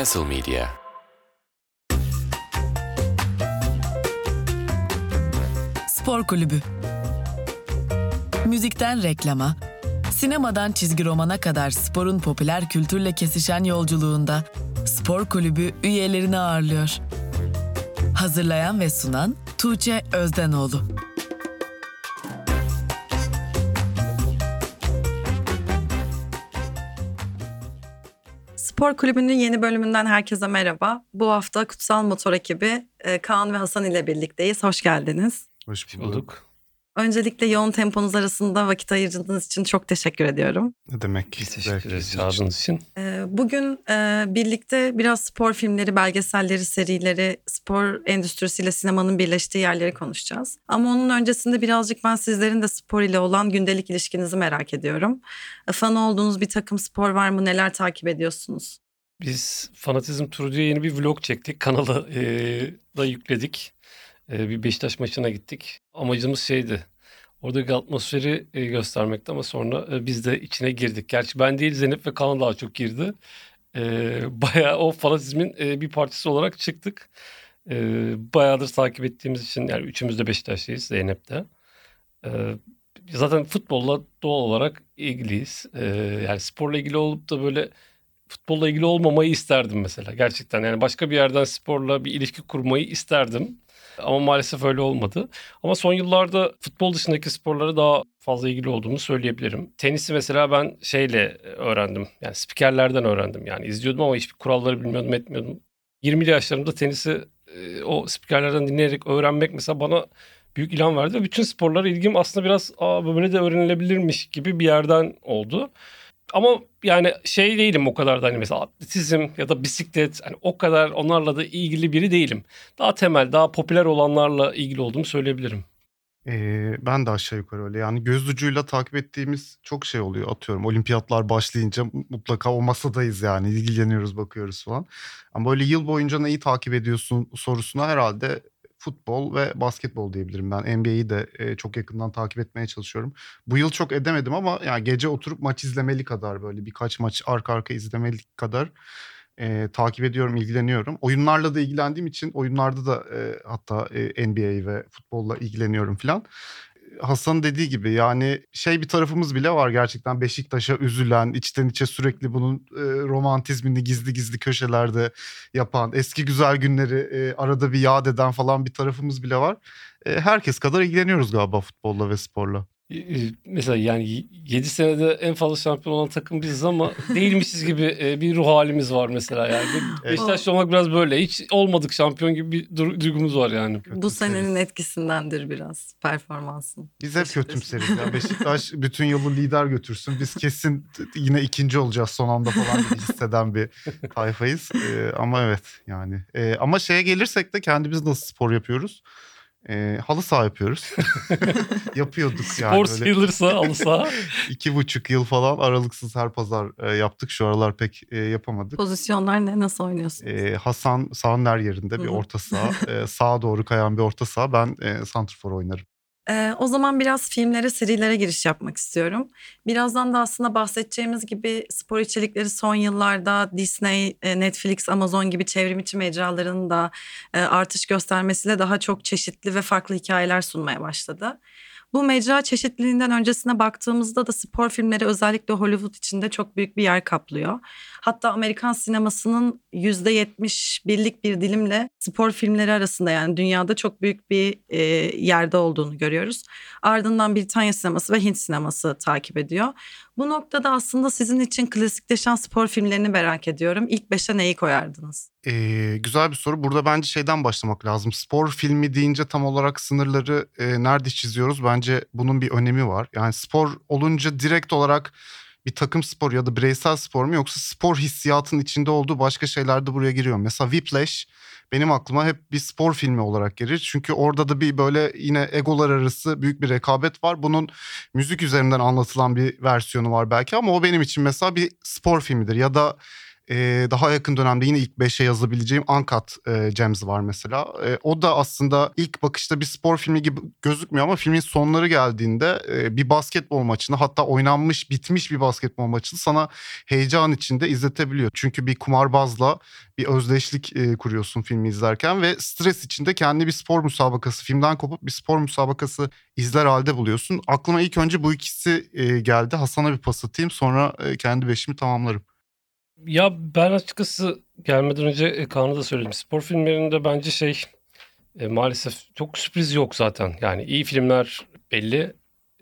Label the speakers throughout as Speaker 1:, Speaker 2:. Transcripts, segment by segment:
Speaker 1: Castle Media
Speaker 2: Spor Kulübü Müzikten reklama, sinemadan çizgi romana kadar sporun popüler kültürle kesişen yolculuğunda Spor Kulübü üyelerini ağırlıyor. Hazırlayan ve sunan Tuğçe Özdenoğlu.
Speaker 3: Spor Kulübü'nün yeni bölümünden herkese merhaba. Bu hafta Kutsal Motor ekibi e, Kaan ve Hasan ile birlikteyiz. Hoş geldiniz.
Speaker 4: Hoş bulduk.
Speaker 3: Öncelikle yoğun temponuz arasında vakit ayırdığınız için çok teşekkür ediyorum.
Speaker 4: Ne demek?
Speaker 5: Biz teşekkür ederiz çağırdığınız için.
Speaker 3: E, Bugün e, birlikte biraz spor filmleri, belgeselleri, serileri, spor endüstrisiyle sinemanın birleştiği yerleri konuşacağız. Ama onun öncesinde birazcık ben sizlerin de spor ile olan gündelik ilişkinizi merak ediyorum. E, Fan olduğunuz bir takım spor var mı? Neler takip ediyorsunuz?
Speaker 5: Biz Fanatizm Turu diye yeni bir vlog çektik. Kanala e, da yükledik. E, bir Beşiktaş maçına gittik. Amacımız şeydi. Oradaki atmosferi e, göstermekti ama sonra e, biz de içine girdik. Gerçi ben değil Zeynep ve Kaan daha çok girdi. E, bayağı o fanatizmin e, bir parçası olarak çıktık. E, bayağıdır takip ettiğimiz için yani üçümüz de Beşiktaşlıyız Zeynep de. Zaten futbolla doğal olarak ilgiliyiz. Yani sporla ilgili olup da böyle futbolla ilgili olmamayı isterdim mesela gerçekten. Yani başka bir yerden sporla bir ilişki kurmayı isterdim. Ama maalesef öyle olmadı. Ama son yıllarda futbol dışındaki sporlara daha fazla ilgili olduğumu söyleyebilirim. Tenisi mesela ben şeyle öğrendim. Yani spikerlerden öğrendim. Yani izliyordum ama hiçbir kuralları bilmiyordum, etmiyordum. 20'li yaşlarımda tenisi e, o spikerlerden dinleyerek öğrenmek mesela bana büyük ilham verdi. Ve bütün sporlara ilgim aslında biraz Aa, böyle de öğrenilebilirmiş gibi bir yerden oldu. Ama yani şey değilim o kadar da hani mesela atletizm ya da bisiklet hani o kadar onlarla da ilgili biri değilim. Daha temel, daha popüler olanlarla ilgili olduğumu söyleyebilirim.
Speaker 4: Ee, ben de aşağı yukarı öyle. Yani göz ucuyla takip ettiğimiz çok şey oluyor. Atıyorum olimpiyatlar başlayınca mutlaka o masadayız yani. ilgileniyoruz, bakıyoruz falan. Ama böyle yıl boyunca neyi takip ediyorsun sorusuna herhalde futbol ve basketbol diyebilirim. Ben NBA'yi de e, çok yakından takip etmeye çalışıyorum. Bu yıl çok edemedim ama yani gece oturup maç izlemeli kadar böyle birkaç maç arka arka izlemeli kadar e, takip ediyorum, ilgileniyorum. Oyunlarla da ilgilendiğim için oyunlarda da e, hatta e, NBA ve futbolla ilgileniyorum filan. Hasan'ın dediği gibi yani şey bir tarafımız bile var gerçekten Beşiktaş'a üzülen, içten içe sürekli bunun e, romantizmini gizli gizli köşelerde yapan, eski güzel günleri e, arada bir yad eden falan bir tarafımız bile var. E, herkes kadar ilgileniyoruz galiba futbolla ve sporla.
Speaker 5: E, mesela yani 7 senede en fazla şampiyon olan takım biziz ama değilmişiz gibi e, bir ruh halimiz var mesela yani. Beşiktaşlı olmak biraz böyle. Hiç olmadık şampiyon gibi bir duygumuz var yani.
Speaker 3: Bu senenin etkisindendir biraz performansın.
Speaker 4: Biz hep kötümseriz ya. Beşiktaş bütün yılı lider götürsün. Biz kesin yine ikinci olacağız son anda falan gibi hisseden bir tayfayız. Ee, ama evet yani. Ee, ama şeye gelirsek de kendimiz nasıl spor yapıyoruz? E, halı saha yapıyoruz. Yapıyorduk yani.
Speaker 5: Spor sayılırsa halı saha.
Speaker 4: İki buçuk yıl falan aralıksız her pazar e, yaptık. Şu aralar pek e, yapamadık.
Speaker 3: Pozisyonlar ne? Nasıl oynuyorsunuz?
Speaker 4: E, Hasan sahanın her yerinde bir orta saha. e, sağa doğru kayan bir orta saha. Ben e, santrfor oynarım.
Speaker 3: Ee, o zaman biraz filmlere, serilere giriş yapmak istiyorum. Birazdan da aslında bahsedeceğimiz gibi spor içerikleri son yıllarda Disney, Netflix, Amazon gibi çevrim içi mecralarının da artış göstermesiyle daha çok çeşitli ve farklı hikayeler sunmaya başladı. Bu mecra çeşitliliğinden öncesine baktığımızda da spor filmleri özellikle Hollywood içinde çok büyük bir yer kaplıyor. Hatta Amerikan sinemasının yüzde yetmiş birlik bir dilimle spor filmleri arasında yani dünyada çok büyük bir e, yerde olduğunu görüyoruz. Ardından Britanya sineması ve Hint sineması takip ediyor. Bu noktada aslında sizin için klasikleşen spor filmlerini merak ediyorum. İlk beşe neyi koyardınız?
Speaker 4: Ee, güzel bir soru. Burada bence şeyden başlamak lazım. Spor filmi deyince tam olarak sınırları e, nerede çiziyoruz? Bence bunun bir önemi var. Yani spor olunca direkt olarak bir takım spor ya da bireysel spor mu yoksa spor hissiyatının içinde olduğu başka şeyler de buraya giriyor. Mesela Whiplash benim aklıma hep bir spor filmi olarak gelir. Çünkü orada da bir böyle yine egolar arası büyük bir rekabet var. Bunun müzik üzerinden anlatılan bir versiyonu var belki ama o benim için mesela bir spor filmidir. Ya da e, daha yakın dönemde yine ilk 5'e yazabileceğim Uncut e, Gems var mesela. E, o da aslında ilk bakışta bir spor filmi gibi gözükmüyor ama filmin sonları geldiğinde e, bir basketbol maçını hatta oynanmış bitmiş bir basketbol maçını sana heyecan içinde izletebiliyor. Çünkü bir kumarbazla bir özdeşlik e, kuruyorsun filmi izlerken ve stres içinde kendi bir spor müsabakası filmden kopup bir spor müsabakası izler halde buluyorsun. Aklıma ilk önce bu ikisi e, geldi. Hasan'a bir pas atayım sonra e, kendi beşimi tamamlarım.
Speaker 5: Ya ben açıkçası gelmeden önce e, Kaan'a da söyledim. Spor filmlerinde bence şey e, maalesef çok sürpriz yok zaten. Yani iyi filmler belli,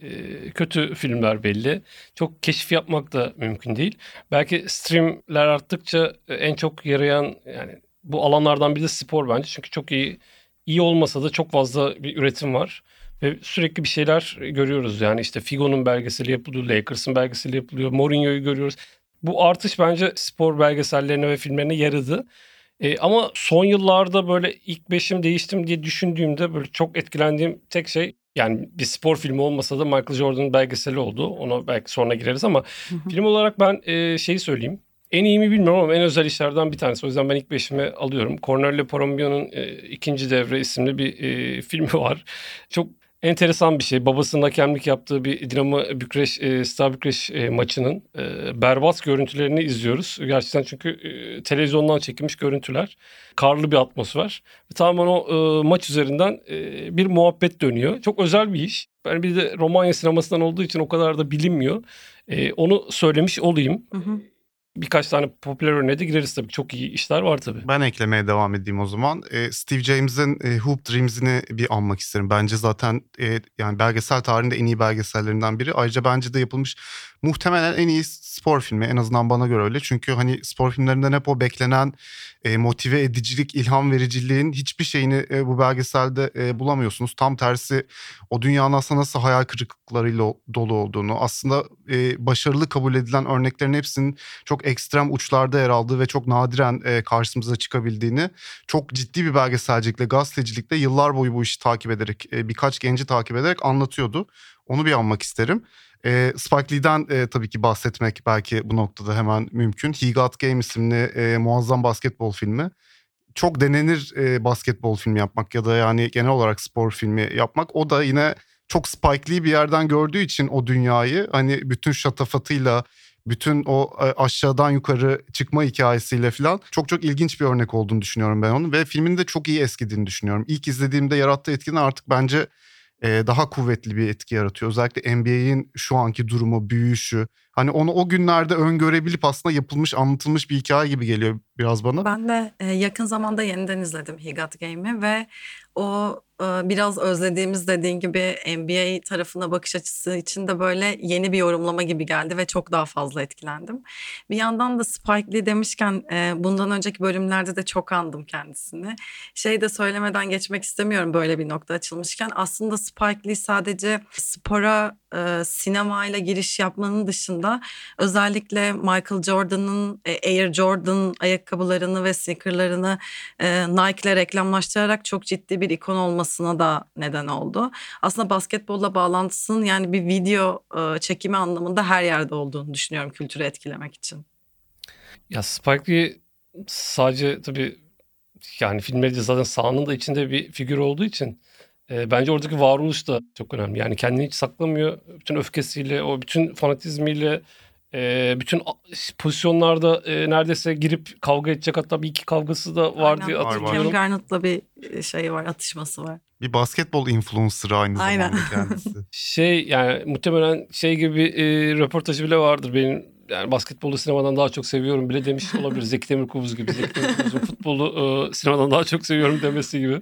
Speaker 5: e, kötü filmler belli. Çok keşif yapmak da mümkün değil. Belki streamler arttıkça e, en çok yarayan yani bu alanlardan biri de spor bence. Çünkü çok iyi iyi olmasa da çok fazla bir üretim var. Ve sürekli bir şeyler görüyoruz. Yani işte Figo'nun belgeseli yapılıyor, Lakers'ın belgeseli yapılıyor, Mourinho'yu görüyoruz. Bu artış bence spor belgesellerine ve filmlerine yaradı. E, ama son yıllarda böyle ilk beşim değiştim diye düşündüğümde böyle çok etkilendiğim tek şey yani bir spor filmi olmasa da Michael Jordan'ın belgeseli oldu. Ona belki sonra gireriz ama film olarak ben e, şeyi söyleyeyim. En iyi mi bilmiyorum ama en özel işlerden bir tanesi. O yüzden ben ilk beşime alıyorum. Cornelio Parombio'nun e, ikinci devre isimli bir e, filmi var. Çok enteresan bir şey. Babasının hakemlik yaptığı bir Dinamo Bükreş, e, Star Bükreş e, maçının e, berbat görüntülerini izliyoruz. Gerçekten çünkü e, televizyondan çekilmiş görüntüler. Karlı bir atmosfer. Tamamen o e, maç üzerinden e, bir muhabbet dönüyor. Çok özel bir iş. Ben bir de Romanya sinemasından olduğu için o kadar da bilinmiyor. E, onu söylemiş olayım.
Speaker 3: Hı hı.
Speaker 5: Birkaç tane popüler örneğe de gireriz tabii. Çok iyi işler var tabii.
Speaker 4: Ben eklemeye devam edeyim o zaman. Ee, Steve James'in e, Hoop Dreams'ini bir anmak isterim. Bence zaten e, yani belgesel tarihinde en iyi belgesellerinden biri. Ayrıca bence de yapılmış muhtemelen en iyi spor filmi. En azından bana göre öyle. Çünkü hani spor filmlerinden hep o beklenen e, motive edicilik, ilham vericiliğin hiçbir şeyini e, bu belgeselde e, bulamıyorsunuz. Tam tersi o dünyanın aslında nasıl hayal kırıklıklarıyla dolu olduğunu, aslında e, başarılı kabul edilen örneklerin hepsinin çok ekstrem uçlarda yer aldığı ve çok nadiren e, karşımıza çıkabildiğini çok ciddi bir belgeselcilikle, gazetecilikle yıllar boyu bu işi takip ederek, e, birkaç genci takip ederek anlatıyordu. Onu bir anmak isterim. E, Spike Lee'den e, tabii ki bahsetmek belki bu noktada hemen mümkün. He Got Game isimli e, muazzam basketbol filmi. Çok denenir e, basketbol filmi yapmak ya da yani genel olarak spor filmi yapmak. O da yine çok Spike Lee bir yerden gördüğü için o dünyayı hani bütün şatafatıyla bütün o aşağıdan yukarı çıkma hikayesiyle falan çok çok ilginç bir örnek olduğunu düşünüyorum ben onun ve filmin de çok iyi eskidiğini düşünüyorum. İlk izlediğimde yarattığı etkinin artık bence daha kuvvetli bir etki yaratıyor. Özellikle NBA'in şu anki durumu, büyüyüşü. Hani onu o günlerde öngörebilip aslında yapılmış, anlatılmış bir hikaye gibi geliyor biraz bana.
Speaker 3: Ben de yakın zamanda yeniden izledim He Got Game'i ve o biraz özlediğimiz dediğin gibi NBA tarafına bakış açısı için de böyle yeni bir yorumlama gibi geldi ve çok daha fazla etkilendim. Bir yandan da Spike Lee demişken bundan önceki bölümlerde de çok andım kendisini. Şey de söylemeden geçmek istemiyorum böyle bir nokta açılmışken. Aslında Spike Lee sadece spora sinemayla giriş yapmanın dışında özellikle Michael Jordan'ın Air Jordan ayakkabılarını ve sneakerlarını Nike'le reklamlaştırarak çok ciddi bir ikon olmasına da neden oldu. Aslında basketbolla bağlantısının yani bir video çekimi anlamında her yerde olduğunu düşünüyorum kültürü etkilemek için.
Speaker 5: Ya Spike Lee sadece tabii yani filmlerde zaten sahanın da içinde bir figür olduğu için e, bence oradaki varoluş da çok önemli. Yani kendini hiç saklamıyor. Bütün öfkesiyle, o bütün fanatizmiyle, e, bütün pozisyonlarda e, neredeyse girip kavga edecek hatta bir iki kavgası da var diye hatırlıyorum.
Speaker 3: Kevin Garnett'la bir şey var, atışması var.
Speaker 4: Bir basketbol influencer'ı aynı
Speaker 3: Aynen.
Speaker 4: zamanda kendisi.
Speaker 5: Şey yani muhtemelen şey gibi bir e, röportajı bile vardır benim yani basketbolu sinemadan daha çok seviyorum bile demiş olabilir. Zeki Demirkubuz gibi. Zeki Demirkubuz'un futbolu e, sinemadan daha çok seviyorum demesi gibi.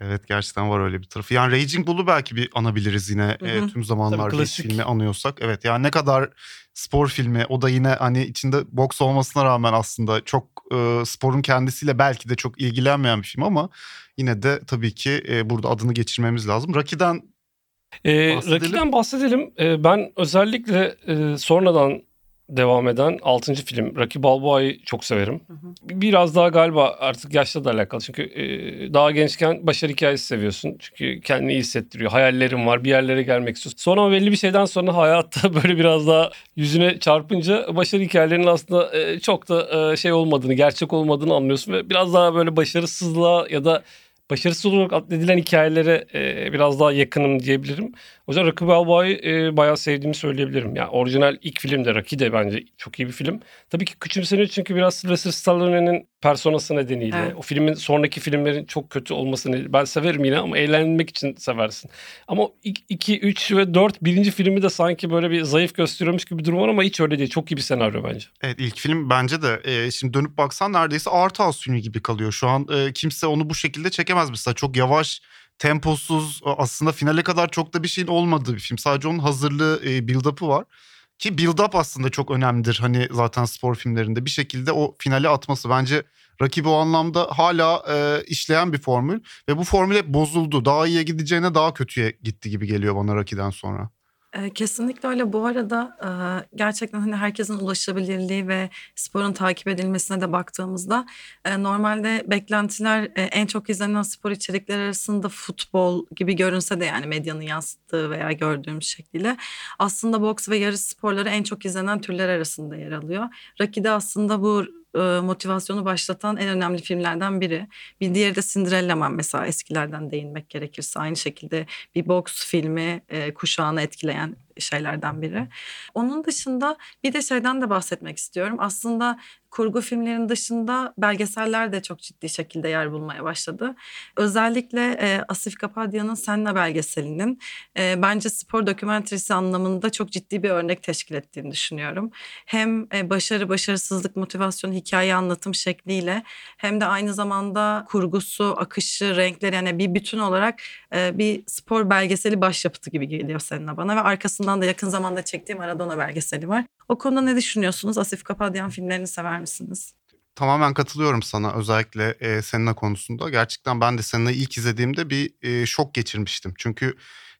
Speaker 4: Evet gerçekten var öyle bir tarafı. Yani Raging Bull'u belki bir anabiliriz yine
Speaker 3: Hı
Speaker 4: e,
Speaker 3: hı.
Speaker 4: tüm zamanlarda filmi anıyorsak. Evet yani ne kadar spor filmi o da yine hani içinde boks olmasına rağmen aslında çok e, sporun kendisiyle belki de çok ilgilenmeyen bir film ama yine de tabii ki e, burada adını geçirmemiz lazım. Rocky'den
Speaker 5: Ee,
Speaker 4: Bahsedelim.
Speaker 5: Rocky'den bahsedelim. Ee, ben özellikle e, sonradan devam eden 6. film. Rocky Balboa'yı çok severim. Biraz daha galiba artık yaşla da alakalı. Çünkü e, daha gençken başarı hikayesi seviyorsun. Çünkü kendini iyi hissettiriyor. Hayallerin var. Bir yerlere gelmek istiyorsun. Sonra belli bir şeyden sonra hayatta böyle biraz daha yüzüne çarpınca başarı hikayelerinin aslında e, çok da e, şey olmadığını, gerçek olmadığını anlıyorsun. Ve biraz daha böyle başarısızlığa ya da başarısız olarak addedilen hikayelere e, biraz daha yakınım diyebilirim. O yüzden Rocky Balboa'yı e, bayağı sevdiğimi söyleyebilirim. Yani orijinal ilk film de Rocky de bence çok iyi bir film. Tabii ki küçümseniyor çünkü biraz Sylvester Stallone'nin personası nedeniyle.
Speaker 3: Evet.
Speaker 5: O filmin sonraki filmlerin çok kötü olması nedeniyle. Ben severim yine ama eğlenmek için seversin. Ama 2, 3 ve 4 birinci filmi de sanki böyle bir zayıf gösteriyormuş gibi bir durum var ama hiç öyle değil. Çok iyi bir senaryo bence.
Speaker 4: Evet ilk film bence de e, şimdi dönüp baksan neredeyse art house filmi gibi kalıyor. Şu an e, kimse onu bu şekilde çekemez mesela. Çok yavaş, temposuz aslında finale kadar çok da bir şeyin olmadığı bir film. Sadece onun hazırlığı, e, build-up'ı var. Ki build-up aslında çok önemlidir hani zaten spor filmlerinde. Bir şekilde o finale atması bence rakibi o anlamda hala e, işleyen bir formül. Ve bu formül hep bozuldu. Daha iyiye gideceğine daha kötüye gitti gibi geliyor bana Rocky'den sonra.
Speaker 3: Kesinlikle öyle. Bu arada gerçekten hani herkesin ulaşabilirliği ve sporun takip edilmesine de baktığımızda normalde beklentiler en çok izlenen spor içerikleri arasında futbol gibi görünse de yani medyanın yansıttığı veya gördüğümüz şekliyle aslında boks ve yarış sporları en çok izlenen türler arasında yer alıyor. Rocky de aslında bu e, motivasyonu başlatan en önemli filmlerden biri. Bir diğeri de Cinderella Man mesela eskilerden değinmek gerekirse aynı şekilde bir boks filmi e, kuşağını etkileyen şeylerden biri. Onun dışında bir de şeyden de bahsetmek istiyorum. Aslında kurgu filmlerin dışında belgeseller de çok ciddi şekilde yer bulmaya başladı. Özellikle e, Asif Kapadya'nın Senna belgeselinin e, bence spor dokumenterisi anlamında çok ciddi bir örnek teşkil ettiğini düşünüyorum. Hem e, başarı, başarısızlık, motivasyon, hikaye anlatım şekliyle hem de aynı zamanda kurgusu, akışı, renkleri yani bir bütün olarak e, bir spor belgeseli başyapıtı gibi geliyor Senna bana ve arkasından da yakın zamanda çektiğim Maradona belgeseli var. O konuda ne düşünüyorsunuz? Asif Kapadyan filmlerini sever misiniz?
Speaker 4: Tamamen katılıyorum sana özellikle e, Senna konusunda. Gerçekten ben de Senna'yı ilk izlediğimde bir e, şok geçirmiştim. Çünkü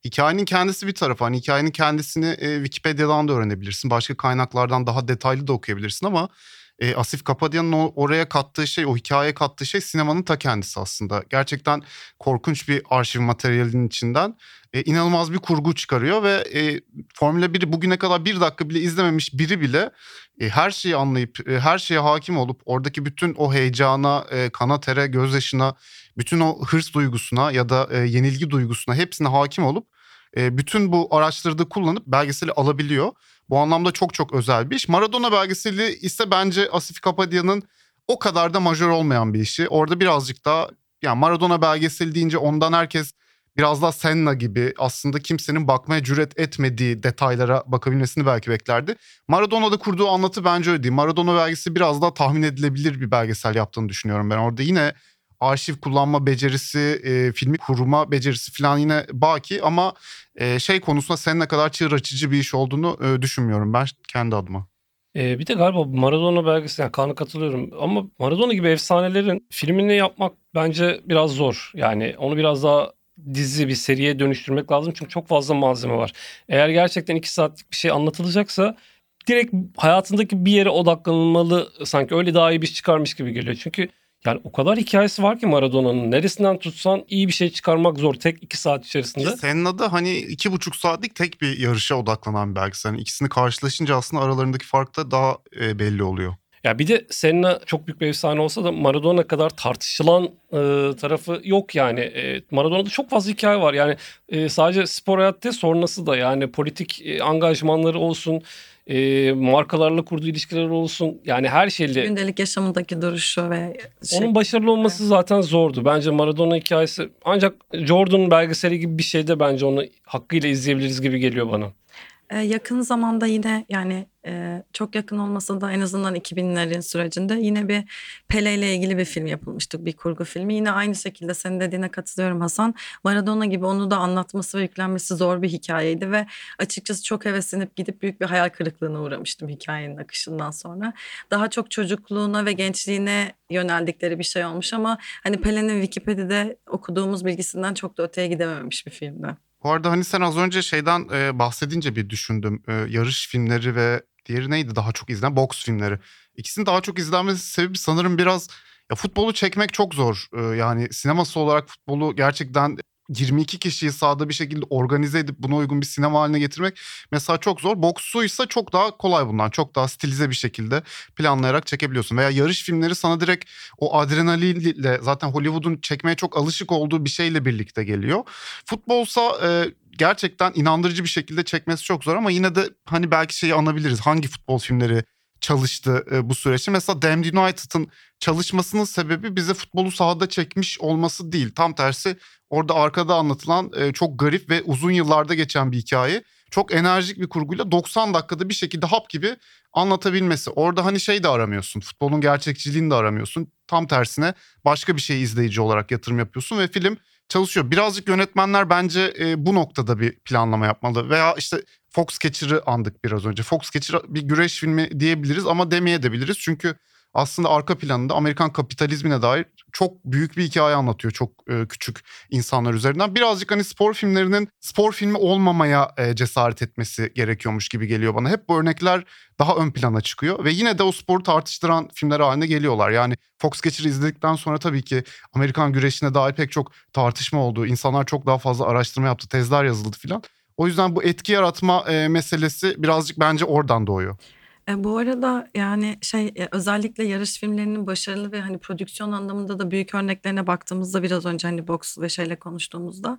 Speaker 4: hikayenin kendisi bir tarafı. Hani hikayenin kendisini e, Wikipedia'dan da öğrenebilirsin. Başka kaynaklardan daha detaylı da okuyabilirsin ama e, Asif Kapadya'nın oraya kattığı şey, o hikayeye kattığı şey sinemanın ta kendisi aslında. Gerçekten korkunç bir arşiv materyalinin içinden e, inanılmaz bir kurgu çıkarıyor ve e, Formula 1'i bugüne kadar bir dakika bile izlememiş biri bile e, her şeyi anlayıp e, her şeye hakim olup oradaki bütün o heyecana, e, kana tere, gözyaşına, bütün o hırs duygusuna ya da e, yenilgi duygusuna hepsine hakim olup e, bütün bu araçları da kullanıp belgeseli alabiliyor. Bu anlamda çok çok özel bir iş. Maradona belgeseli ise bence Asif Kapadya'nın o kadar da majör olmayan bir işi. Orada birazcık daha yani Maradona belgeseli deyince ondan herkes biraz daha Senna gibi aslında kimsenin bakmaya cüret etmediği detaylara bakabilmesini belki beklerdi. Maradona'da kurduğu anlatı bence öyle değil. Maradona belgeseli biraz daha tahmin edilebilir bir belgesel yaptığını düşünüyorum ben. Orada yine arşiv kullanma becerisi, e, filmi kurma becerisi falan yine baki ama e, şey konusunda sen ne kadar çığır açıcı bir iş olduğunu e, düşünmüyorum ben kendi adıma.
Speaker 5: Ee, bir de galiba Maradona belgesel, yani Kaan'a katılıyorum ama Maradona gibi efsanelerin filmini yapmak bence biraz zor. Yani onu biraz daha dizi bir seriye dönüştürmek lazım çünkü çok fazla malzeme var. Eğer gerçekten iki saatlik bir şey anlatılacaksa direkt hayatındaki bir yere odaklanılmalı sanki öyle daha iyi bir iş çıkarmış gibi geliyor. Çünkü yani o kadar hikayesi var ki Maradona'nın. Neresinden tutsan iyi bir şey çıkarmak zor tek iki saat içerisinde.
Speaker 4: Senna'da hani iki buçuk saatlik tek bir yarışa odaklanan bir belgesel. Yani ikisini karşılaşınca aslında aralarındaki fark da daha e, belli oluyor.
Speaker 5: Ya bir de Senna çok büyük bir efsane olsa da Maradona kadar tartışılan e, tarafı yok yani. E, Maradona'da çok fazla hikaye var. Yani e, sadece spor hayatta sonrası da yani politik e, angajmanları olsun, e, markalarla kurduğu ilişkiler olsun. Yani her şeyle.
Speaker 3: Gündelik yaşamındaki duruşu ve şey,
Speaker 5: Onun başarılı olması zaten zordu. Bence Maradona hikayesi ancak Jordan belgeseli gibi bir şeyde bence onu hakkıyla izleyebiliriz gibi geliyor bana.
Speaker 3: Ee, yakın zamanda yine yani e, çok yakın olmasa da en azından 2000'lerin sürecinde yine bir Pele ile ilgili bir film yapılmıştı. Bir kurgu filmi. Yine aynı şekilde senin dediğine katılıyorum Hasan. Maradona gibi onu da anlatması ve yüklenmesi zor bir hikayeydi ve açıkçası çok heveslenip gidip büyük bir hayal kırıklığına uğramıştım hikayenin akışından sonra. Daha çok çocukluğuna ve gençliğine yöneldikleri bir şey olmuş ama hani Pele'nin Wikipedia'da okuduğumuz bilgisinden çok da öteye gidememiş bir filmdi.
Speaker 4: Bu arada hani sen az önce şeyden e, bahsedince bir düşündüm. E, yarış filmleri ve diğeri neydi daha çok izlenen? Boks filmleri. İkisinin daha çok izlenmesi sebebi sanırım biraz ya futbolu çekmek çok zor. Ee, yani sineması olarak futbolu gerçekten 22 kişiyi sahada bir şekilde organize edip buna uygun bir sinema haline getirmek mesela çok zor. Boksu ise çok daha kolay bundan. Çok daha stilize bir şekilde planlayarak çekebiliyorsun. Veya yarış filmleri sana direkt o adrenalinle zaten Hollywood'un çekmeye çok alışık olduğu bir şeyle birlikte geliyor. Futbolsa e, gerçekten inandırıcı bir şekilde çekmesi çok zor ama yine de hani belki şeyi anabiliriz. Hangi futbol filmleri çalıştı e, bu süreçte. Mesela Damned United'ın çalışmasının sebebi bize futbolu sahada çekmiş olması değil. Tam tersi orada arkada anlatılan e, çok garip ve uzun yıllarda geçen bir hikaye. Çok enerjik bir kurguyla 90 dakikada bir şekilde hap gibi anlatabilmesi. Orada hani şey de aramıyorsun. Futbolun gerçekçiliğini de aramıyorsun. Tam tersine başka bir şey izleyici olarak yatırım yapıyorsun ve film çalışıyor. Birazcık yönetmenler bence e, bu noktada bir planlama yapmalı. Veya işte Foxcatcher'ı andık biraz önce. Foxcatcher bir güreş filmi diyebiliriz ama demeyebiliriz. Çünkü aslında arka planında Amerikan kapitalizmine dair çok büyük bir hikaye anlatıyor çok e, küçük insanlar üzerinden. Birazcık hani spor filmlerinin spor filmi olmamaya e, cesaret etmesi gerekiyormuş gibi geliyor bana. Hep bu örnekler daha ön plana çıkıyor ve yine de o sporu tartıştıran filmler haline geliyorlar. Yani Foxcatcher'ı izledikten sonra tabii ki Amerikan güreşine dair pek çok tartışma oldu. İnsanlar çok daha fazla araştırma yaptı, tezler yazıldı filan. O yüzden bu etki yaratma e, meselesi birazcık bence oradan doğuyor.
Speaker 3: E, bu arada yani şey e, özellikle yarış filmlerinin başarılı ve hani prodüksiyon anlamında da büyük örneklerine baktığımızda biraz önce hani boks ve şeyle konuştuğumuzda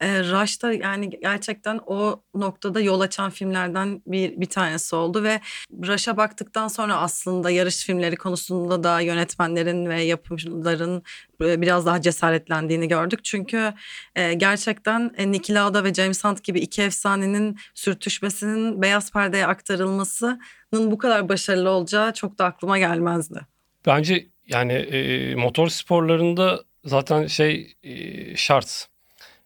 Speaker 3: e, Rush da yani gerçekten o noktada yol açan filmlerden bir bir tanesi oldu ve Rush'a baktıktan sonra aslında yarış filmleri konusunda da yönetmenlerin ve yapımcıların biraz daha cesaretlendiğini gördük. Çünkü e, gerçekten e, Niki Lauda ve James Hunt gibi iki efsanenin sürtüşmesinin beyaz perdeye aktarılmasının bu kadar başarılı olacağı çok da aklıma gelmezdi.
Speaker 5: Bence yani e, motor sporlarında zaten şey e, şart.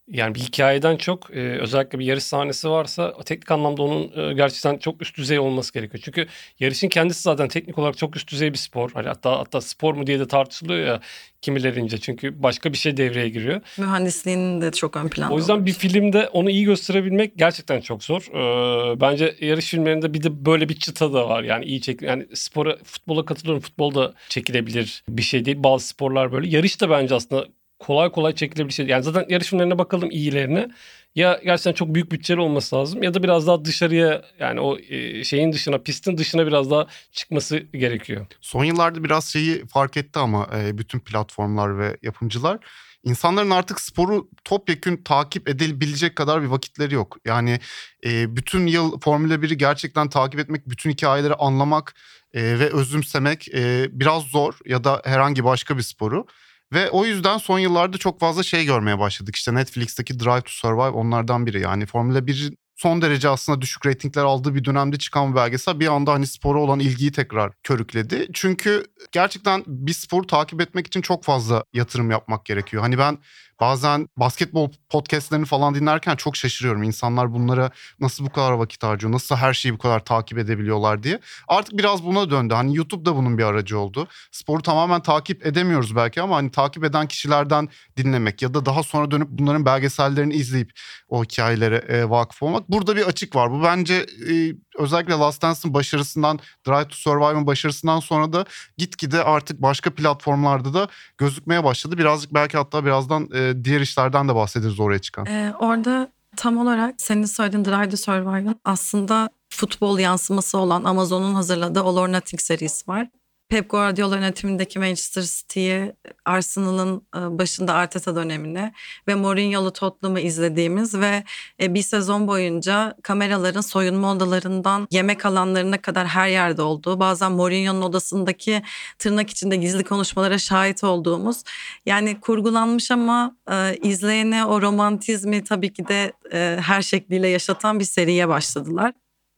Speaker 5: Yani bir hikayeden çok e, özellikle bir yarış sahnesi varsa teknik anlamda onun e, gerçekten çok üst düzey olması gerekiyor. Çünkü yarışın kendisi zaten teknik olarak çok üst düzey bir spor. Hani hatta hatta spor mu diye de tartışılıyor ya kimilerince. Çünkü başka bir şey devreye giriyor.
Speaker 3: Mühendisliğinin de çok ön planda.
Speaker 5: O yüzden
Speaker 3: olur.
Speaker 5: bir filmde onu iyi gösterebilmek gerçekten çok zor. Ee, bence yarış filmlerinde bir de böyle bir çıta da var. Yani iyi çek yani spora futbola katılıyorum. Futbol da çekilebilir bir şey değil. Bazı sporlar böyle. Yarış da bence aslında kolay kolay çekilebilir şey. Yani zaten yarış bakalım iyilerine. Ya gerçekten çok büyük bütçeli olması lazım ya da biraz daha dışarıya yani o e, şeyin dışına pistin dışına biraz daha çıkması gerekiyor.
Speaker 4: Son yıllarda biraz şeyi fark etti ama e, bütün platformlar ve yapımcılar insanların artık sporu topyekün takip edebilecek kadar bir vakitleri yok. Yani e, bütün yıl Formula 1'i gerçekten takip etmek, bütün hikayeleri anlamak ve özümsemek biraz zor ya da herhangi başka bir sporu. Ve o yüzden son yıllarda çok fazla şey görmeye başladık. İşte Netflix'teki Drive to Survive onlardan biri. Yani Formula 1'in son derece aslında düşük reytingler aldığı bir dönemde çıkan bir belgesel bir anda hani spora olan ilgiyi tekrar körükledi. Çünkü gerçekten bir sporu takip etmek için çok fazla yatırım yapmak gerekiyor. Hani ben bazen basketbol podcastlerini falan dinlerken çok şaşırıyorum. İnsanlar bunlara nasıl bu kadar vakit harcıyor, nasıl her şeyi bu kadar takip edebiliyorlar diye. Artık biraz buna döndü. Hani YouTube da bunun bir aracı oldu. Sporu tamamen takip edemiyoruz belki ama hani takip eden kişilerden dinlemek ya da daha sonra dönüp bunların belgesellerini izleyip o hikayelere e, vakıf olmak. Burada bir açık var. Bu bence e, özellikle Last Dance'ın başarısından, Drive to Survive'ın başarısından sonra da gitgide artık başka platformlarda da gözükmeye başladı. Birazcık belki hatta birazdan e, diğer işlerden de bahsederiz oraya çıkan.
Speaker 3: Ee, orada tam olarak senin söylediğin Drive to Survive'ın aslında futbol yansıması olan Amazon'un hazırladığı All or Nothing serisi var. Pep Guardiola yönetimindeki Manchester City'yi Arsenal'ın e, başında Arteta dönemini ve Mourinho'lu Tottenham'ı izlediğimiz ve e, bir sezon boyunca kameraların soyunma odalarından yemek alanlarına kadar her yerde olduğu, bazen Mourinho'nun odasındaki tırnak içinde gizli konuşmalara şahit olduğumuz yani kurgulanmış ama e, izleyene o romantizmi tabii ki de e, her şekliyle yaşatan bir seriye başladılar.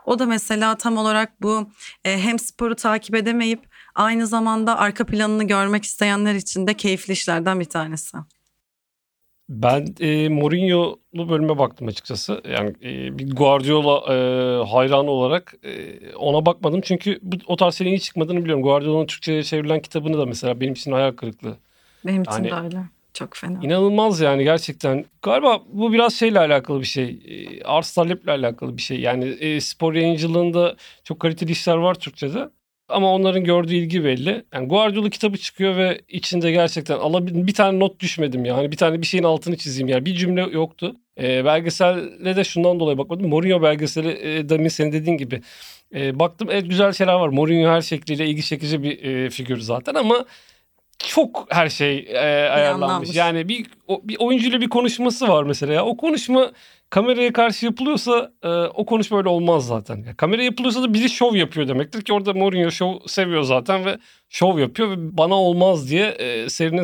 Speaker 3: O da mesela tam olarak bu e, hem sporu takip edemeyip aynı zamanda arka planını görmek isteyenler için de keyifli işlerden bir tanesi.
Speaker 5: Ben e, Mourinho'lu bölüme baktım açıkçası. Yani e, bir Guardiola e, hayranı olarak e, ona bakmadım. Çünkü bu, o tarz serinin hiç çıkmadığını biliyorum. Guardiola'nın Türkçe'ye çevrilen kitabını da mesela benim için hayal kırıklığı.
Speaker 3: Benim için
Speaker 5: Yani-
Speaker 3: de öyle. Çok fena.
Speaker 5: İnanılmaz yani gerçekten. Galiba bu biraz şeyle alakalı bir şey. E, Arz taleple alakalı bir şey. Yani e, spor yayıncılığında çok kaliteli işler var Türkçe'de. Ama onların gördüğü ilgi belli. Yani Guardiola kitabı çıkıyor ve içinde gerçekten alabil bir tane not düşmedim yani. Bir tane bir şeyin altını çizeyim yani. Bir cümle yoktu. E, belgeselle de şundan dolayı bakmadım. Mourinho belgeseli e, demin senin dediğin gibi. E, baktım evet güzel şeyler var. Mourinho her şekliyle ilgi çekici bir e, figür zaten ama çok her şey e, ayarlanmış. Yani bir o, bir oyuncuyla bir konuşması var mesela ya. O konuşma kameraya karşı yapılıyorsa e, o konuşma öyle olmaz zaten. Ya, kamera yapılıyorsa da biri şov yapıyor demektir ki orada Mourinho şov seviyor zaten ve şov yapıyor ve bana olmaz diye e, serinin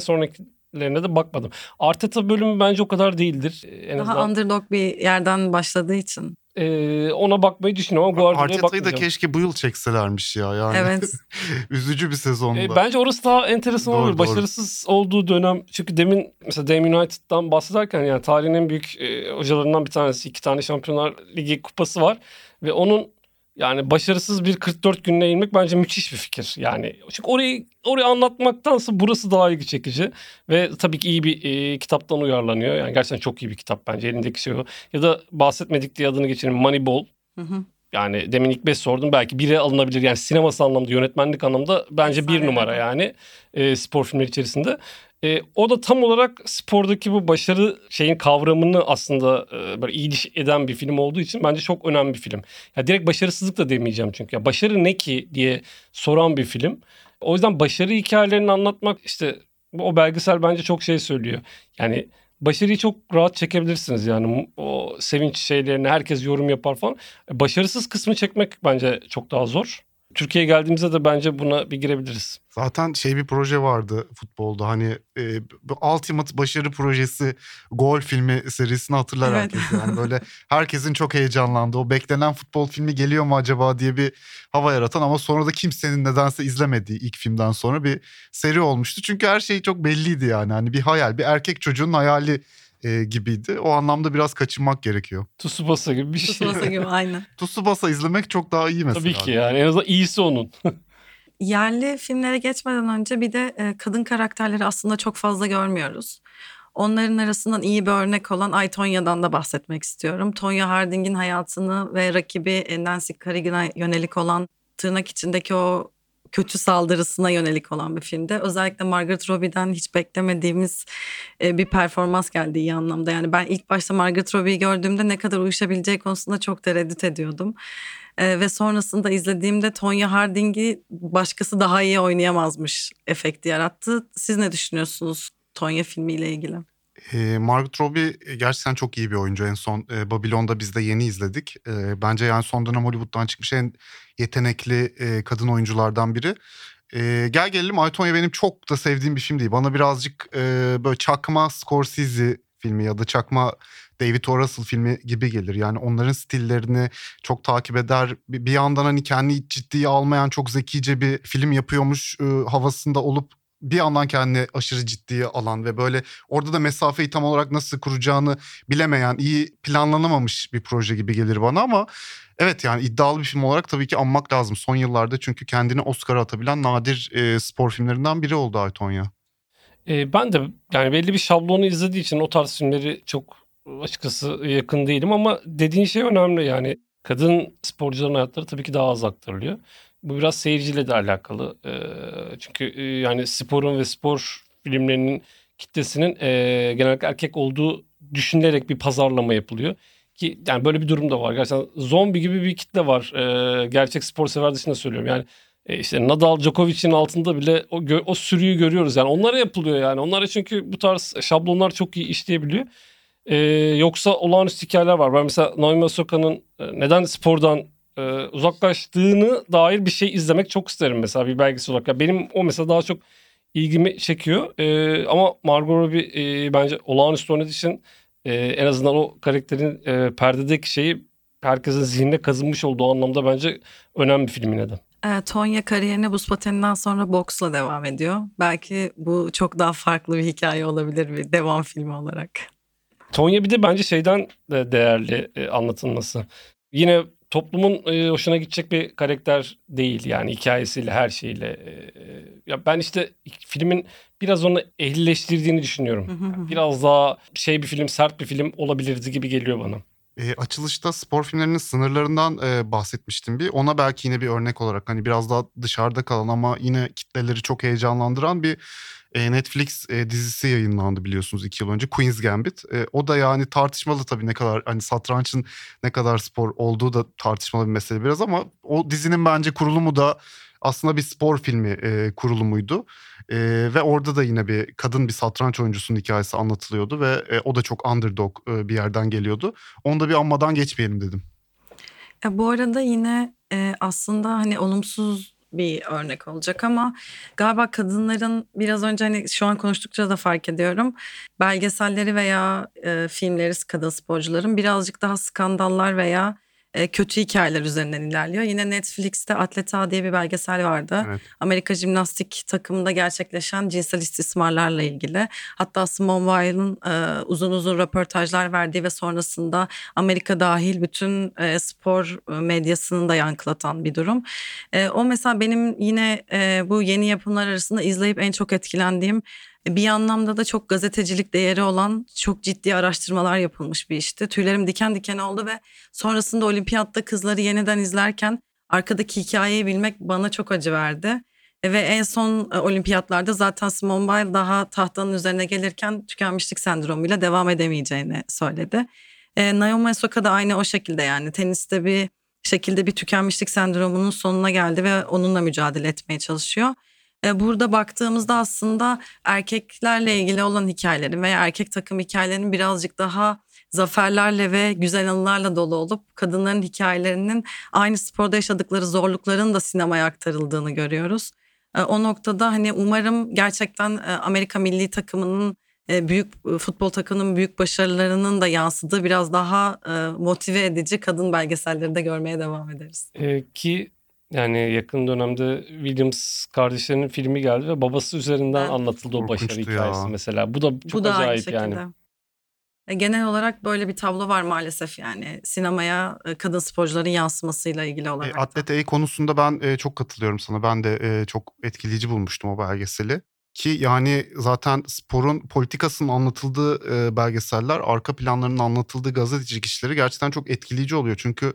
Speaker 5: sonrakilerine de bakmadım. Arteta bölümü bence o kadar değildir. En
Speaker 3: Daha
Speaker 5: azından
Speaker 3: underdog bir yerden başladığı için.
Speaker 5: e, ona bakmayı düşünüyorum ama Guardiola'ya
Speaker 4: Arteta'yı da
Speaker 5: bakmayacağım.
Speaker 4: keşke bu yıl çekselermiş ya. Yani
Speaker 3: Evet.
Speaker 4: üzücü bir sezonda.
Speaker 5: E, bence orası daha enteresan
Speaker 4: Doğru,
Speaker 5: olur.
Speaker 4: doğru.
Speaker 5: Başarısız olduğu dönem çünkü demin mesela Dame United'dan bahsederken yani tarihin en büyük e, hocalarından bir tanesi. iki tane Şampiyonlar Ligi kupası var ve onun yani başarısız bir 44 gününe inmek bence müthiş bir fikir. Yani çünkü orayı orayı anlatmaktansa burası daha ilgi çekici ve tabii ki iyi bir e, kitaptan uyarlanıyor. Yani gerçekten çok iyi bir kitap bence elindeki şey o. Ya da bahsetmedik diye adını geçelim Moneyball.
Speaker 3: Hı hı.
Speaker 5: Yani demin ilk beş sordum belki biri alınabilir yani sineması anlamda yönetmenlik anlamda bence bir numara yani e, spor filmleri içerisinde. E, o da tam olarak spordaki bu başarı şeyin kavramını aslında e, böyle iyiliş eden bir film olduğu için bence çok önemli bir film. Ya direkt başarısızlık da demeyeceğim çünkü. Ya başarı ne ki diye soran bir film. O yüzden başarı hikayelerini anlatmak işte o belgesel bence çok şey söylüyor. Yani başarıyı çok rahat çekebilirsiniz yani o sevinç şeylerini herkes yorum yapar falan. Başarısız kısmı çekmek bence çok daha zor. Türkiye'ye geldiğimizde de bence buna bir girebiliriz.
Speaker 4: Zaten şey bir proje vardı futbolda hani e, bu Ultimate Başarı Projesi gol filmi serisini hatırlar
Speaker 3: Evet.
Speaker 4: herkes. Yani böyle herkesin çok heyecanlandığı o beklenen futbol filmi geliyor mu acaba diye bir hava yaratan ama sonra da kimsenin nedense izlemediği ilk filmden sonra bir seri olmuştu. Çünkü her şey çok belliydi yani hani bir hayal bir erkek çocuğun hayali e, gibiydi. O anlamda biraz kaçınmak gerekiyor.
Speaker 5: Tsubasa gibi bir şey.
Speaker 3: Tsubasa gibi aynen.
Speaker 4: Tsubasa izlemek çok daha iyi mesela.
Speaker 5: Tabii ki yani en azından iyisi onun.
Speaker 3: Yerli filmlere geçmeden önce bir de e, kadın karakterleri aslında çok fazla görmüyoruz. Onların arasından iyi bir örnek olan Ay Tonya'dan da bahsetmek istiyorum. Tonya Harding'in hayatını ve rakibi e, Nancy Kerrigan'a yönelik olan tırnak içindeki o kötü saldırısına yönelik olan bir filmde. Özellikle Margaret Robbie'den hiç beklemediğimiz e, bir performans geldi iyi anlamda. Yani ben ilk başta Margaret Robbie'yi gördüğümde ne kadar uyuşabileceği konusunda çok tereddüt ediyordum. Ee, ve sonrasında izlediğimde Tonya Harding'i başkası daha iyi oynayamazmış efekti yarattı. Siz ne düşünüyorsunuz Tonya filmiyle ilgili?
Speaker 4: E, Margot Robbie gerçekten çok iyi bir oyuncu. En son e, Babylon'da biz de yeni izledik. E, bence yani son dönem Hollywood'dan çıkmış en yetenekli e, kadın oyunculardan biri. E, gel gelelim Aytonya benim çok da sevdiğim bir film değil. Bana birazcık e, böyle çakma Scorsese filmi ya da çakma David O. Russell filmi gibi gelir. Yani onların stillerini çok takip eder. Bir yandan hani kendi ciddiye almayan çok zekice bir film yapıyormuş e, havasında olup bir yandan kendini aşırı ciddiye alan ve böyle orada da mesafeyi tam olarak nasıl kuracağını bilemeyen, iyi planlanamamış bir proje gibi gelir bana ama evet yani iddialı bir film olarak tabii ki anmak lazım son yıllarda çünkü kendini Oscar'a atabilen nadir e, spor filmlerinden biri oldu Aytonya.
Speaker 5: E, ben de yani belli bir şablonu izlediği için o tarz filmleri çok açıkçası yakın değilim ama dediğin şey önemli yani kadın sporcuların hayatları tabii ki daha az aktarılıyor. Bu biraz seyirciyle de alakalı. E, çünkü e, yani sporun ve spor filmlerinin kitlesinin e, genellikle erkek olduğu düşünülerek bir pazarlama yapılıyor. Ki yani böyle bir durum da var. Gerçekten zombi gibi bir kitle var. E, gerçek spor sever dışında söylüyorum. Yani e, işte Nadal, Djokovic'in altında bile o, o sürüyü görüyoruz. Yani onlara yapılıyor yani. Onlara çünkü bu tarz şablonlar çok iyi işleyebiliyor. E, yoksa olağanüstü hikayeler var. Ben mesela Naomi Osaka'nın e, neden spordan e, uzaklaştığını dair bir şey izlemek çok isterim mesela bir belgesel olarak. Ya benim o mesela daha çok ilgimi çekiyor. E, ama Margot Robbie e, bence olağanüstü oynadığı için e, en azından o karakterin e, perdedeki şeyi herkesin zihnine kazınmış olduğu anlamda bence önemli bir film yine de.
Speaker 3: Ee, Tonya kariyerine buz pateninden sonra boksla devam ediyor. Belki bu çok daha farklı bir hikaye olabilir bir devam filmi olarak.
Speaker 5: Tonya bir de bence şeyden de değerli e, anlatılması. Yine toplumun e, hoşuna gidecek bir karakter değil yani hikayesiyle her şeyle. e, ya ben işte filmin biraz onu ehlileştirdiğini düşünüyorum. biraz daha şey bir film, sert bir film olabilirdi gibi geliyor bana.
Speaker 4: E, açılışta spor filmlerinin sınırlarından e, bahsetmiştim bir. Ona belki yine bir örnek olarak hani biraz daha dışarıda kalan ama yine kitleleri çok heyecanlandıran bir e, Netflix e, dizisi yayınlandı biliyorsunuz iki yıl önce Queen's Gambit. E, o da yani tartışmalı tabii ne kadar hani satrançın ne kadar spor olduğu da tartışmalı bir mesele biraz ama o dizinin bence kurulumu da aslında bir spor filmi e, kurulumuydu. E, ve orada da yine bir kadın bir satranç oyuncusunun hikayesi anlatılıyordu ve e, o da çok underdog e, bir yerden geliyordu. Onu da bir anmadan geçmeyelim dedim.
Speaker 3: Ya bu arada yine e, aslında hani olumsuz bir örnek olacak ama galiba kadınların biraz önce hani şu an konuştukça da fark ediyorum. Belgeselleri veya e, filmleri kadın sporcuların birazcık daha skandallar veya e, kötü hikayeler üzerinden ilerliyor. Yine Netflix'te Atleta diye bir belgesel vardı. Evet. Amerika jimnastik takımında gerçekleşen cinsel istismarlarla ilgili. Hatta Simone Weil'ın e, uzun uzun röportajlar verdiği ve sonrasında Amerika dahil bütün e, spor medyasını da yankılatan bir durum. E, o mesela benim yine e, bu yeni yapımlar arasında izleyip en çok etkilendiğim bir anlamda da çok gazetecilik değeri olan çok ciddi araştırmalar yapılmış bir işti. Tüylerim diken diken oldu ve sonrasında olimpiyatta kızları yeniden izlerken arkadaki hikayeyi bilmek bana çok acı verdi. E, ve en son e, olimpiyatlarda zaten Simone Biles daha tahtanın üzerine gelirken tükenmişlik sendromuyla devam edemeyeceğini söyledi. E, Naomi Osaka da aynı o şekilde yani teniste bir şekilde bir tükenmişlik sendromunun sonuna geldi ve onunla mücadele etmeye çalışıyor. E, burada baktığımızda aslında erkeklerle ilgili olan hikayelerin veya erkek takım hikayelerinin birazcık daha zaferlerle ve güzel anılarla dolu olup kadınların hikayelerinin aynı sporda yaşadıkları zorlukların da sinemaya aktarıldığını görüyoruz. E, o noktada hani umarım gerçekten e, Amerika milli takımının büyük futbol takımının büyük başarılarının da yansıdığı biraz daha motive edici kadın belgeselleri de görmeye devam ederiz.
Speaker 5: Ki yani yakın dönemde Williams kardeşlerinin filmi geldi ve babası üzerinden evet. anlatıldı o başarı
Speaker 4: Korkunçtu
Speaker 5: hikayesi
Speaker 4: ya.
Speaker 5: mesela. Bu da çok
Speaker 3: Bu da aynı
Speaker 5: acayip yani.
Speaker 3: E, Genel olarak böyle bir tablo var maalesef yani sinemaya e, kadın sporcuların yansımasıyla ilgili
Speaker 4: E,
Speaker 3: olarak da.
Speaker 4: Atlet A konusunda ben e, çok katılıyorum sana. Ben de e, çok etkileyici bulmuştum o belgeseli. Ki yani zaten sporun politikasının anlatıldığı e, belgeseller, arka planlarının anlatıldığı gazetecilik işleri gerçekten çok etkileyici oluyor. Çünkü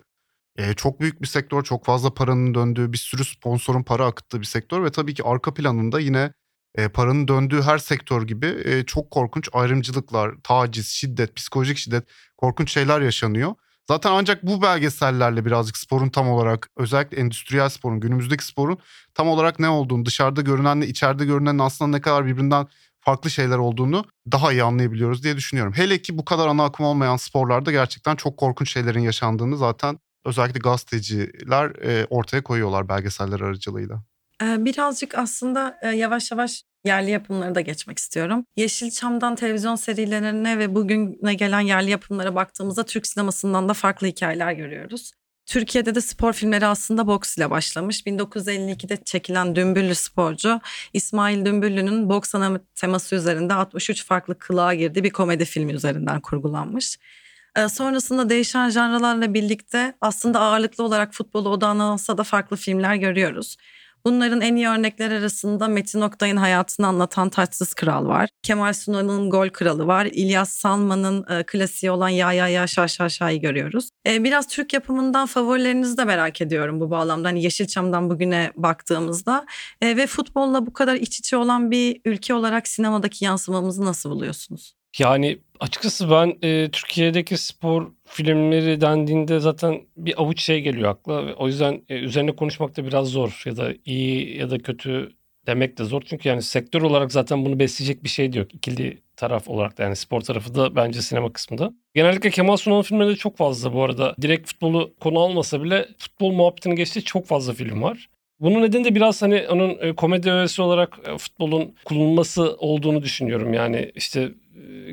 Speaker 4: e, çok büyük bir sektör, çok fazla paranın döndüğü, bir sürü sponsorun para akıttığı bir sektör ve tabii ki arka planında yine e, paranın döndüğü her sektör gibi e, çok korkunç ayrımcılıklar, taciz, şiddet, psikolojik şiddet, korkunç şeyler yaşanıyor. Zaten ancak bu belgesellerle birazcık sporun tam olarak özellikle endüstriyel sporun günümüzdeki sporun tam olarak ne olduğunu dışarıda görünenle içeride görünenin aslında ne kadar birbirinden farklı şeyler olduğunu daha iyi anlayabiliyoruz diye düşünüyorum. Hele ki bu kadar ana akım olmayan sporlarda gerçekten çok korkunç şeylerin yaşandığını zaten özellikle gazeteciler e, ortaya koyuyorlar belgeseller aracılığıyla.
Speaker 3: Birazcık aslında yavaş yavaş yerli yapımlara da geçmek istiyorum. Yeşilçam'dan televizyon serilerine ve bugüne gelen yerli yapımlara baktığımızda Türk sinemasından da farklı hikayeler görüyoruz. Türkiye'de de spor filmleri aslında boks ile başlamış. 1952'de çekilen Dümbüllü sporcu İsmail Dümbüllü'nün boks ana teması üzerinde 63 farklı kılığa girdiği bir komedi filmi üzerinden kurgulanmış. Ee, sonrasında değişen janralarla birlikte aslında ağırlıklı olarak futbolu odağlansa da farklı filmler görüyoruz. Bunların en iyi örnekler arasında Metin Oktay'ın hayatını anlatan Taçsız Kral var. Kemal Sunal'ın Gol Kralı var. İlyas Salman'ın e, klasiği olan Ya Ya Ya Şa Şa Şa'yı görüyoruz. E, biraz Türk yapımından favorilerinizi de merak ediyorum bu bağlamda. Hani Yeşilçam'dan bugüne baktığımızda. E, ve futbolla bu kadar iç içe olan bir ülke olarak sinemadaki yansımamızı nasıl buluyorsunuz?
Speaker 5: Yani açıkçası ben e, Türkiye'deki spor filmleri dendiğinde zaten bir avuç şey geliyor akla. O yüzden e, üzerine konuşmak da biraz zor ya da iyi ya da kötü demek de zor. Çünkü yani sektör olarak zaten bunu besleyecek bir şey de yok. İkili taraf olarak da yani spor tarafı da bence sinema kısmında. Genellikle Kemal Sunal'ın filmleri çok fazla bu arada. Direkt futbolu konu almasa bile futbol muhabbetini geçtiği çok fazla film var. Bunun nedeni de biraz hani onun e, komedi öğesi olarak e, futbolun kullanılması olduğunu düşünüyorum. Yani işte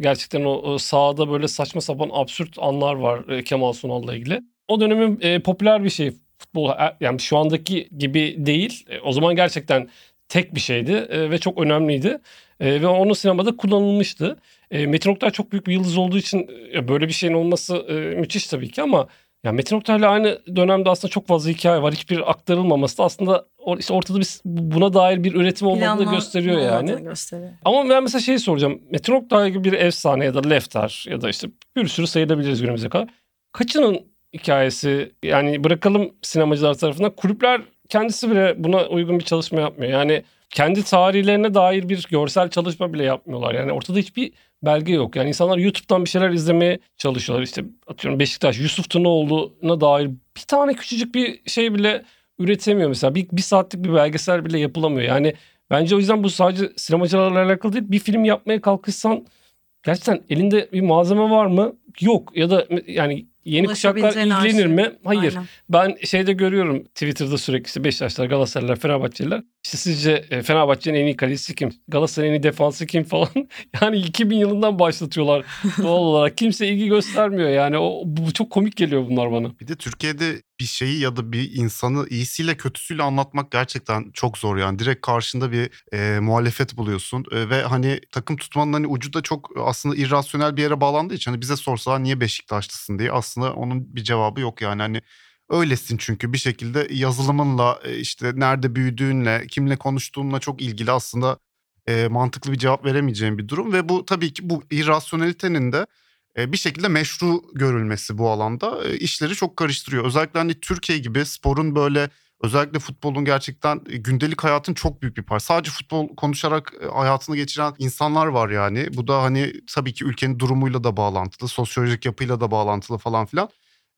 Speaker 5: gerçekten o, o sahada böyle saçma sapan absürt anlar var e, Kemal Sunal'la ilgili. O dönemin e, popüler bir şey futbol e, yani şu andaki gibi değil. E, o zaman gerçekten tek bir şeydi e, ve çok önemliydi. E, ve onu sinemada kullanılmıştı. E, Metin Oktay çok büyük bir yıldız olduğu için e, böyle bir şeyin olması e, müthiş tabii ki ama Yani Metin Oktay'la aynı dönemde aslında çok fazla hikaye var. Hiçbir aktarılmaması da aslında işte ortada bir buna dair bir üretim olmadığını
Speaker 3: Planlı
Speaker 5: gösteriyor yani.
Speaker 3: gösteriyor.
Speaker 5: Ama ben mesela şeyi soracağım. Metin Oktay gibi bir efsane ya da Lefter ya da işte bir sürü sayılabiliriz günümüze kadar. Kaçının hikayesi yani bırakalım sinemacılar tarafından kulüpler kendisi bile buna uygun bir çalışma yapmıyor. Yani kendi tarihlerine dair bir görsel çalışma bile yapmıyorlar. Yani ortada hiçbir belge yok. Yani insanlar YouTube'dan bir şeyler izlemeye çalışıyorlar. İşte atıyorum Beşiktaş, Yusuf Tırnaoğlu'na dair bir tane küçücük bir şey bile üretemiyor mesela. Bir, bir saatlik bir belgesel bile yapılamıyor. Yani bence o yüzden bu sadece sinemacılarla alakalı değil. Bir film yapmaya kalkışsan gerçekten elinde bir malzeme var mı? Yok. Ya da yani yeni kuşaklar ilgilenir mi? Hayır.
Speaker 3: Aynen.
Speaker 5: Ben şeyde görüyorum Twitter'da sürekli işte Beşiktaşlar, Galatasaraylılar, Fenerbahçeliler. İşte sizce e, Fenerbahçe'nin en iyi kalecisi kim? Galatasaray'ın en iyi defansı kim falan. yani 2000 yılından başlatıyorlar doğal olarak. Kimse ilgi göstermiyor yani. O, bu çok komik geliyor bunlar bana.
Speaker 4: Bir de Türkiye'de bir şeyi ya da bir insanı iyisiyle kötüsüyle anlatmak gerçekten çok zor yani. Direkt karşında bir e, muhalefet buluyorsun E, ve hani takım tutmanın hani ucu da çok aslında irrasyonel bir yere bağlandığı için hani bize sorsalar niye Beşiktaşlısın diye aslında onun bir cevabı yok yani. Hani öylesin çünkü bir şekilde yazılımınla e, işte nerede büyüdüğünle kimle konuştuğunla çok ilgili aslında e, mantıklı bir cevap veremeyeceğim bir durum ve bu tabii ki bu irrasyonelitenin de e, bir şekilde meşru görülmesi bu alanda e, işleri çok karıştırıyor. Özellikle hani Türkiye gibi sporun böyle özellikle futbolun gerçekten e, gündelik hayatın çok büyük bir parçası. Sadece futbol konuşarak e, hayatını geçiren insanlar var yani. Bu da hani tabii ki ülkenin durumuyla da bağlantılı, sosyolojik yapıyla da bağlantılı falan filan.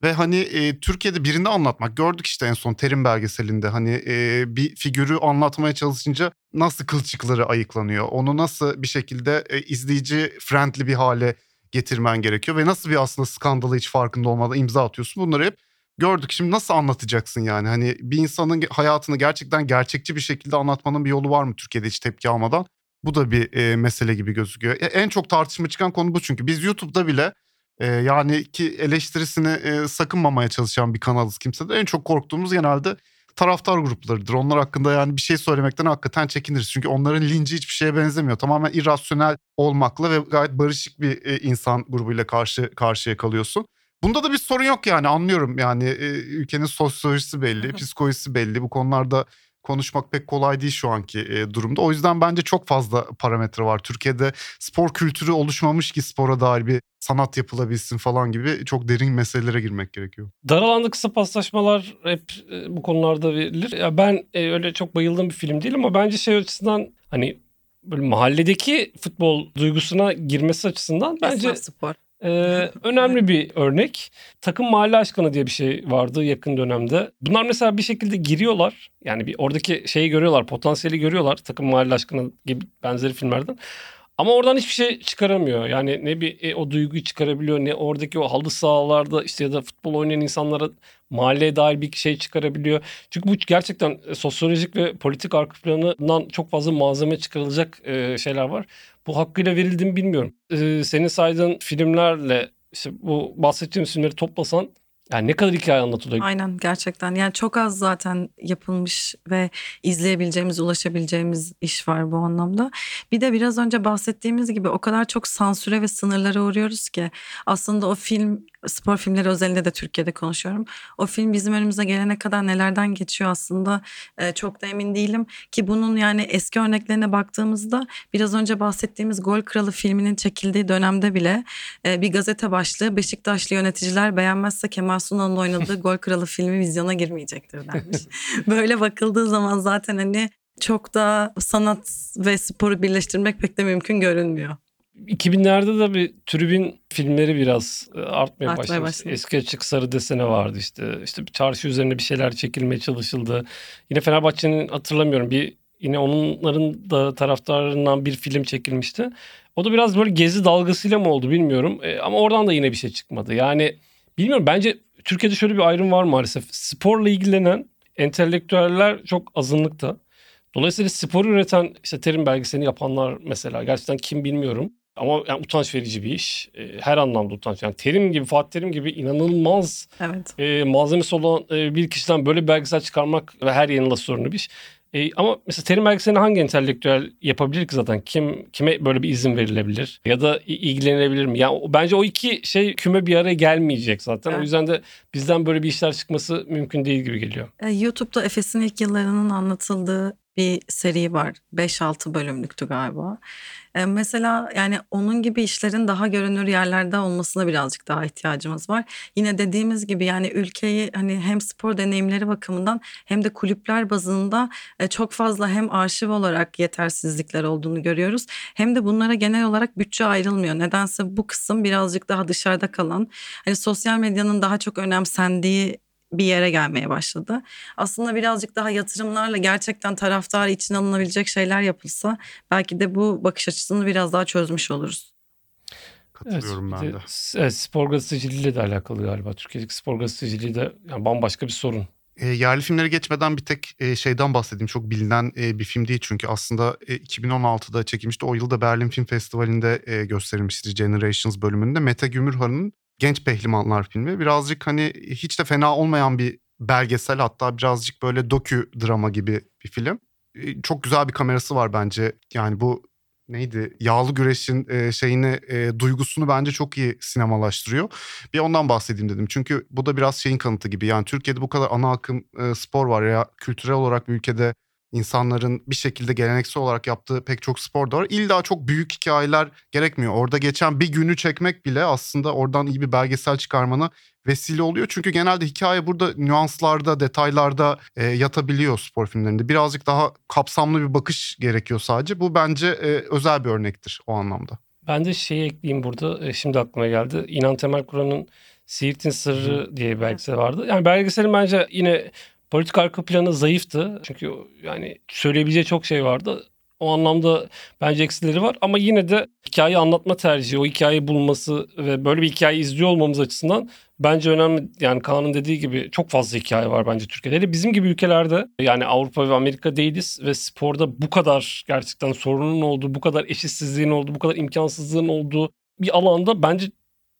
Speaker 4: Ve hani e, Türkiye'de birini anlatmak gördük işte en son Terim belgeselinde hani e, bir figürü anlatmaya çalışınca nasıl kılçıkları ayıklanıyor. Onu nasıl bir şekilde e, izleyici friendly bir hale getirmen gerekiyor ve nasıl bir aslında skandalı hiç farkında olmadan imza atıyorsun. Bunları hep gördük. Şimdi nasıl anlatacaksın yani? Hani bir insanın hayatını gerçekten gerçekçi bir şekilde anlatmanın bir yolu var mı Türkiye'de hiç tepki almadan? Bu da bir e, mesele gibi gözüküyor. E, en çok tartışma çıkan konu bu çünkü. Biz YouTube'da bile e, yani ki eleştirisini e, sakınmamaya çalışan bir kanalız kimse de. En çok korktuğumuz genelde taraftar gruplarıdır. Onlar hakkında yani bir şey söylemekten hakikaten çekiniriz. Çünkü onların linci hiçbir şeye benzemiyor. Tamamen irrasyonel olmakla ve gayet barışık bir e, insan grubuyla karşı karşıya kalıyorsun. Bunda da bir sorun yok yani anlıyorum yani e, ülkenin sosyolojisi belli, psikolojisi belli. Bu konularda konuşmak pek kolay değil şu anki e, durumda. O yüzden bence çok fazla parametre var. Türkiye'de spor kültürü oluşmamış ki spora dair bir sanat yapılabilsin falan gibi çok derin meselelere girmek gerekiyor.
Speaker 5: Dar alanda kısa paslaşmalar hep e, bu konularda verilir. Ya ben e, öyle çok bayıldığım bir film değil ama bence şey açısından hani böyle mahalledeki futbol duygusuna girmesi açısından bence
Speaker 3: Esnaf spor.
Speaker 5: e, önemli bir örnek. Takım mahalle aşkını diye bir şey vardı yakın dönemde. Bunlar mesela bir şekilde giriyorlar. Yani bir oradaki şeyi görüyorlar, potansiyeli görüyorlar. Takım mahalle aşkını gibi benzeri filmlerden. Ama oradan hiçbir şey çıkaramıyor. Yani ne bir e, o duyguyu çıkarabiliyor ne oradaki o halı sahalarda işte ya da futbol oynayan insanlara mahalleye dair bir şey çıkarabiliyor. Çünkü bu gerçekten e, sosyolojik ve politik arka planından çok fazla malzeme çıkarılacak e, şeyler var. Bu hakkıyla verildi mi bilmiyorum. E, senin saydığın filmlerle işte bu bahsettiğimiz filmleri toplasan yani ne kadar hikaye anlatılıyor.
Speaker 3: Aynen gerçekten. Yani çok az zaten yapılmış ve izleyebileceğimiz, ulaşabileceğimiz iş var bu anlamda. Bir de biraz önce bahsettiğimiz gibi o kadar çok sansüre ve sınırlara uğruyoruz ki aslında o film spor filmleri özelinde de Türkiye'de konuşuyorum. O film bizim önümüze gelene kadar nelerden geçiyor aslında e, çok da emin değilim ki bunun yani eski örneklerine baktığımızda biraz önce bahsettiğimiz Gol Kralı filminin çekildiği dönemde bile e, bir gazete başlığı Beşiktaşlı yöneticiler beğenmezse Kemal Sunal'ın oynadığı Gol Kralı filmi vizyona girmeyecektir denmiş. Böyle bakıldığı zaman zaten hani çok da sanat ve sporu birleştirmek pek de mümkün görünmüyor.
Speaker 5: 2000'lerde de bir tribün filmleri biraz e, artmaya,
Speaker 3: Artmaya
Speaker 5: başlamış.
Speaker 3: başladı.
Speaker 5: Eski açık sarı desene vardı işte. İşte bir çarşı üzerine bir şeyler çekilmeye çalışıldı. Yine Fenerbahçe'nin hatırlamıyorum bir yine onların da taraftarlarından bir film çekilmişti. O da biraz böyle gezi dalgasıyla mı oldu bilmiyorum. E, ama oradan da yine bir şey çıkmadı. Yani bilmiyorum bence Türkiye'de şöyle bir ayrım var maalesef. Sporla ilgilenen entelektüeller çok azınlıkta. Dolayısıyla spor üreten işte terim belgeselini yapanlar mesela gerçekten kim bilmiyorum. Ama yani utanç verici bir iş. E, her anlamda utanç. Yani Terim gibi, Fatih Terim gibi inanılmaz
Speaker 3: Evet.
Speaker 5: e, malzemesi olan e, bir kişiden böyle bir belgesel çıkarmak ve her yayınla sorunlu bir iş. E, ama mesela terim belgeselini hangi entelektüel yapabilir ki zaten? Kim kime böyle bir izin verilebilir ya da ilgilenebilir mi? Yani bence o iki şey küme bir araya gelmeyecek zaten. Evet. O yüzden de bizden böyle bir işler çıkması mümkün değil gibi geliyor.
Speaker 3: E, YouTube'da Efes'in ilk yıllarının anlatıldığı bir seri var. 5-6 bölümlüktü galiba. Ee, mesela yani onun gibi işlerin daha görünür yerlerde olmasına birazcık daha ihtiyacımız var. Yine dediğimiz gibi yani ülkeyi hani hem spor deneyimleri bakımından hem de kulüpler bazında e, çok fazla hem arşiv olarak yetersizlikler olduğunu görüyoruz. Hem de bunlara genel olarak bütçe ayrılmıyor. Nedense bu kısım birazcık daha dışarıda kalan. Hani sosyal medyanın daha çok önemsendiği bir yere gelmeye başladı. Aslında birazcık daha yatırımlarla gerçekten taraftar için alınabilecek şeyler yapılsa belki de bu bakış açısını biraz daha çözmüş oluruz.
Speaker 4: Katılıyorum evet, ben de.
Speaker 5: Evet, spor gazeteciliğiyle de alakalı galiba. Türkiye'deki spor gazeteciliği de yani bambaşka bir sorun.
Speaker 4: E, yerli filmlere geçmeden bir tek e, şeyden bahsedeyim. Çok bilinen e, bir film değil çünkü aslında e, 2016'da çekilmişti. O yılda Berlin Film Festivali'nde e, gösterilmişti Generations bölümünde. Mete Gümürhan'ın Genç Pehlivanlar filmi. Birazcık hani hiç de fena olmayan bir belgesel hatta birazcık böyle dokü drama gibi bir film. Çok güzel bir kamerası var bence. Yani bu neydi? Yağlı güreşin e, şeyini e, duygusunu bence çok iyi sinemalaştırıyor. Bir ondan bahsedeyim dedim. Çünkü bu da biraz şeyin kanıtı gibi. Yani Türkiye'de bu kadar ana akım e, spor var ya kültürel olarak bir ülkede insanların bir şekilde geleneksel olarak yaptığı pek çok spor da var. İlla çok büyük hikayeler gerekmiyor. Orada geçen bir günü çekmek bile aslında oradan iyi bir belgesel çıkarmana vesile oluyor. Çünkü genelde hikaye burada nüanslarda, detaylarda e, yatabiliyor spor filmlerinde. Birazcık daha kapsamlı bir bakış gerekiyor sadece. Bu bence e, özel bir örnektir o anlamda.
Speaker 5: Ben de şey ekleyeyim burada. E, şimdi aklıma geldi. İnan Temel Kur'an'ın Siirt'in Sırrı diye bir belgesel vardı. Yani belgeselin bence yine Politik arka planı zayıftı. Çünkü yani söyleyebileceği çok şey vardı. O anlamda bence eksileri var ama yine de hikayeyi anlatma tercihi, o hikayeyi bulması ve böyle bir hikaye izliyor olmamız açısından bence önemli. Yani Kaan'ın dediği gibi çok fazla hikaye var bence Türkiye'de. Hele bizim gibi ülkelerde yani Avrupa ve Amerika değiliz ve sporda bu kadar gerçekten sorunun olduğu, bu kadar eşitsizliğin olduğu, bu kadar imkansızlığın olduğu bir alanda bence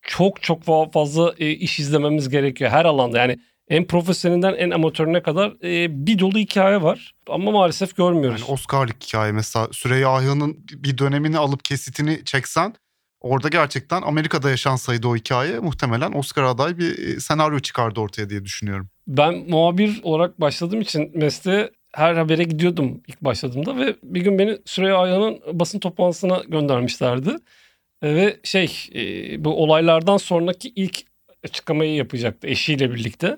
Speaker 5: çok çok fazla e, iş izlememiz gerekiyor her alanda. Yani en profesyonelinden en amatörüne kadar e, bir dolu hikaye var. Ama maalesef görmüyoruz.
Speaker 4: Yani Oscar'lık hikaye mesela Süreyya Ahya'nın bir dönemini alıp kesitini çeksen orada gerçekten Amerika'da yaşansaydı o hikaye muhtemelen Oscar aday bir e, senaryo çıkardı ortaya diye düşünüyorum.
Speaker 5: Ben muhabir olarak başladığım için mesleğe her habere gidiyordum ilk başladığımda ve bir gün beni Süreyya Ahya'nın basın toplantısına göndermişlerdi. E, ve şey e, bu olaylardan sonraki ilk açıklamayı yapacaktı eşiyle birlikte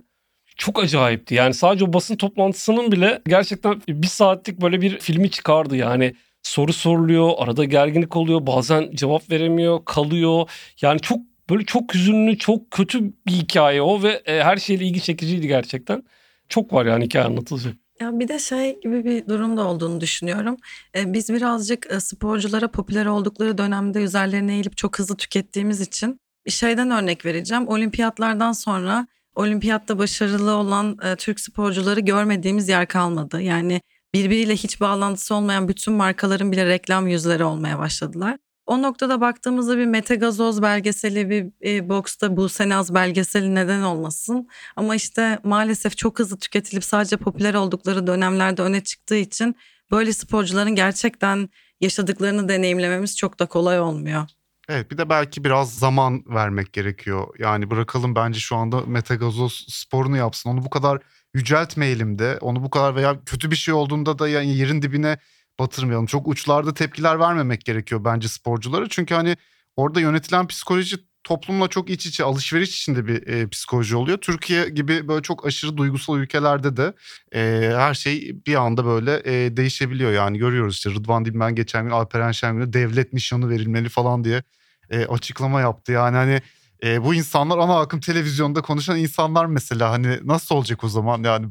Speaker 5: çok acayipti. Yani sadece o basın toplantısının bile gerçekten bir saatlik böyle bir filmi çıkardı yani. Soru soruluyor, arada gerginlik oluyor, bazen cevap veremiyor, kalıyor. Yani çok böyle çok hüzünlü, çok kötü bir hikaye o ve e, her şeyle ilgi çekiciydi gerçekten. Çok var yani hikaye anlatılacak.
Speaker 3: Ya bir de şey gibi bir durumda olduğunu düşünüyorum. Ee, biz birazcık e, sporculara popüler oldukları dönemde üzerlerine eğilip çok hızlı tükettiğimiz için şeyden örnek vereceğim. Olimpiyatlardan sonra olimpiyatta başarılı olan e, Türk sporcuları görmediğimiz yer kalmadı. Yani birbiriyle hiç bağlantısı olmayan bütün markaların bile reklam yüzleri olmaya başladılar. O noktada baktığımızda bir Mete Gazoz belgeseli, bir e, boksta Buse Naz belgeseli neden olmasın. Ama işte maalesef çok hızlı tüketilip sadece popüler oldukları dönemlerde öne çıktığı için böyle sporcuların gerçekten yaşadıklarını deneyimlememiz çok da kolay olmuyor.
Speaker 4: Evet bir de belki biraz zaman vermek gerekiyor. Yani bırakalım bence şu anda Mete Gazoz sporunu yapsın. Onu bu kadar yüceltmeyelim de onu bu kadar veya kötü bir şey olduğunda da yani yerin dibine batırmayalım. Çok uçlarda tepkiler vermemek gerekiyor bence sporculara. Çünkü hani orada yönetilen psikoloji toplumla çok iç içe alışveriş içinde bir e, psikoloji oluyor. Türkiye gibi böyle çok aşırı duygusal ülkelerde de e, her şey bir anda böyle e, değişebiliyor. Yani görüyoruz işte Rıdvan Dilmen geçen gün Alperen Şengül'e devlet nişanı verilmeli falan diye e, açıklama yaptı. Yani hani e, bu insanlar ana akım televizyonda konuşan insanlar mesela hani nasıl olacak o zaman yani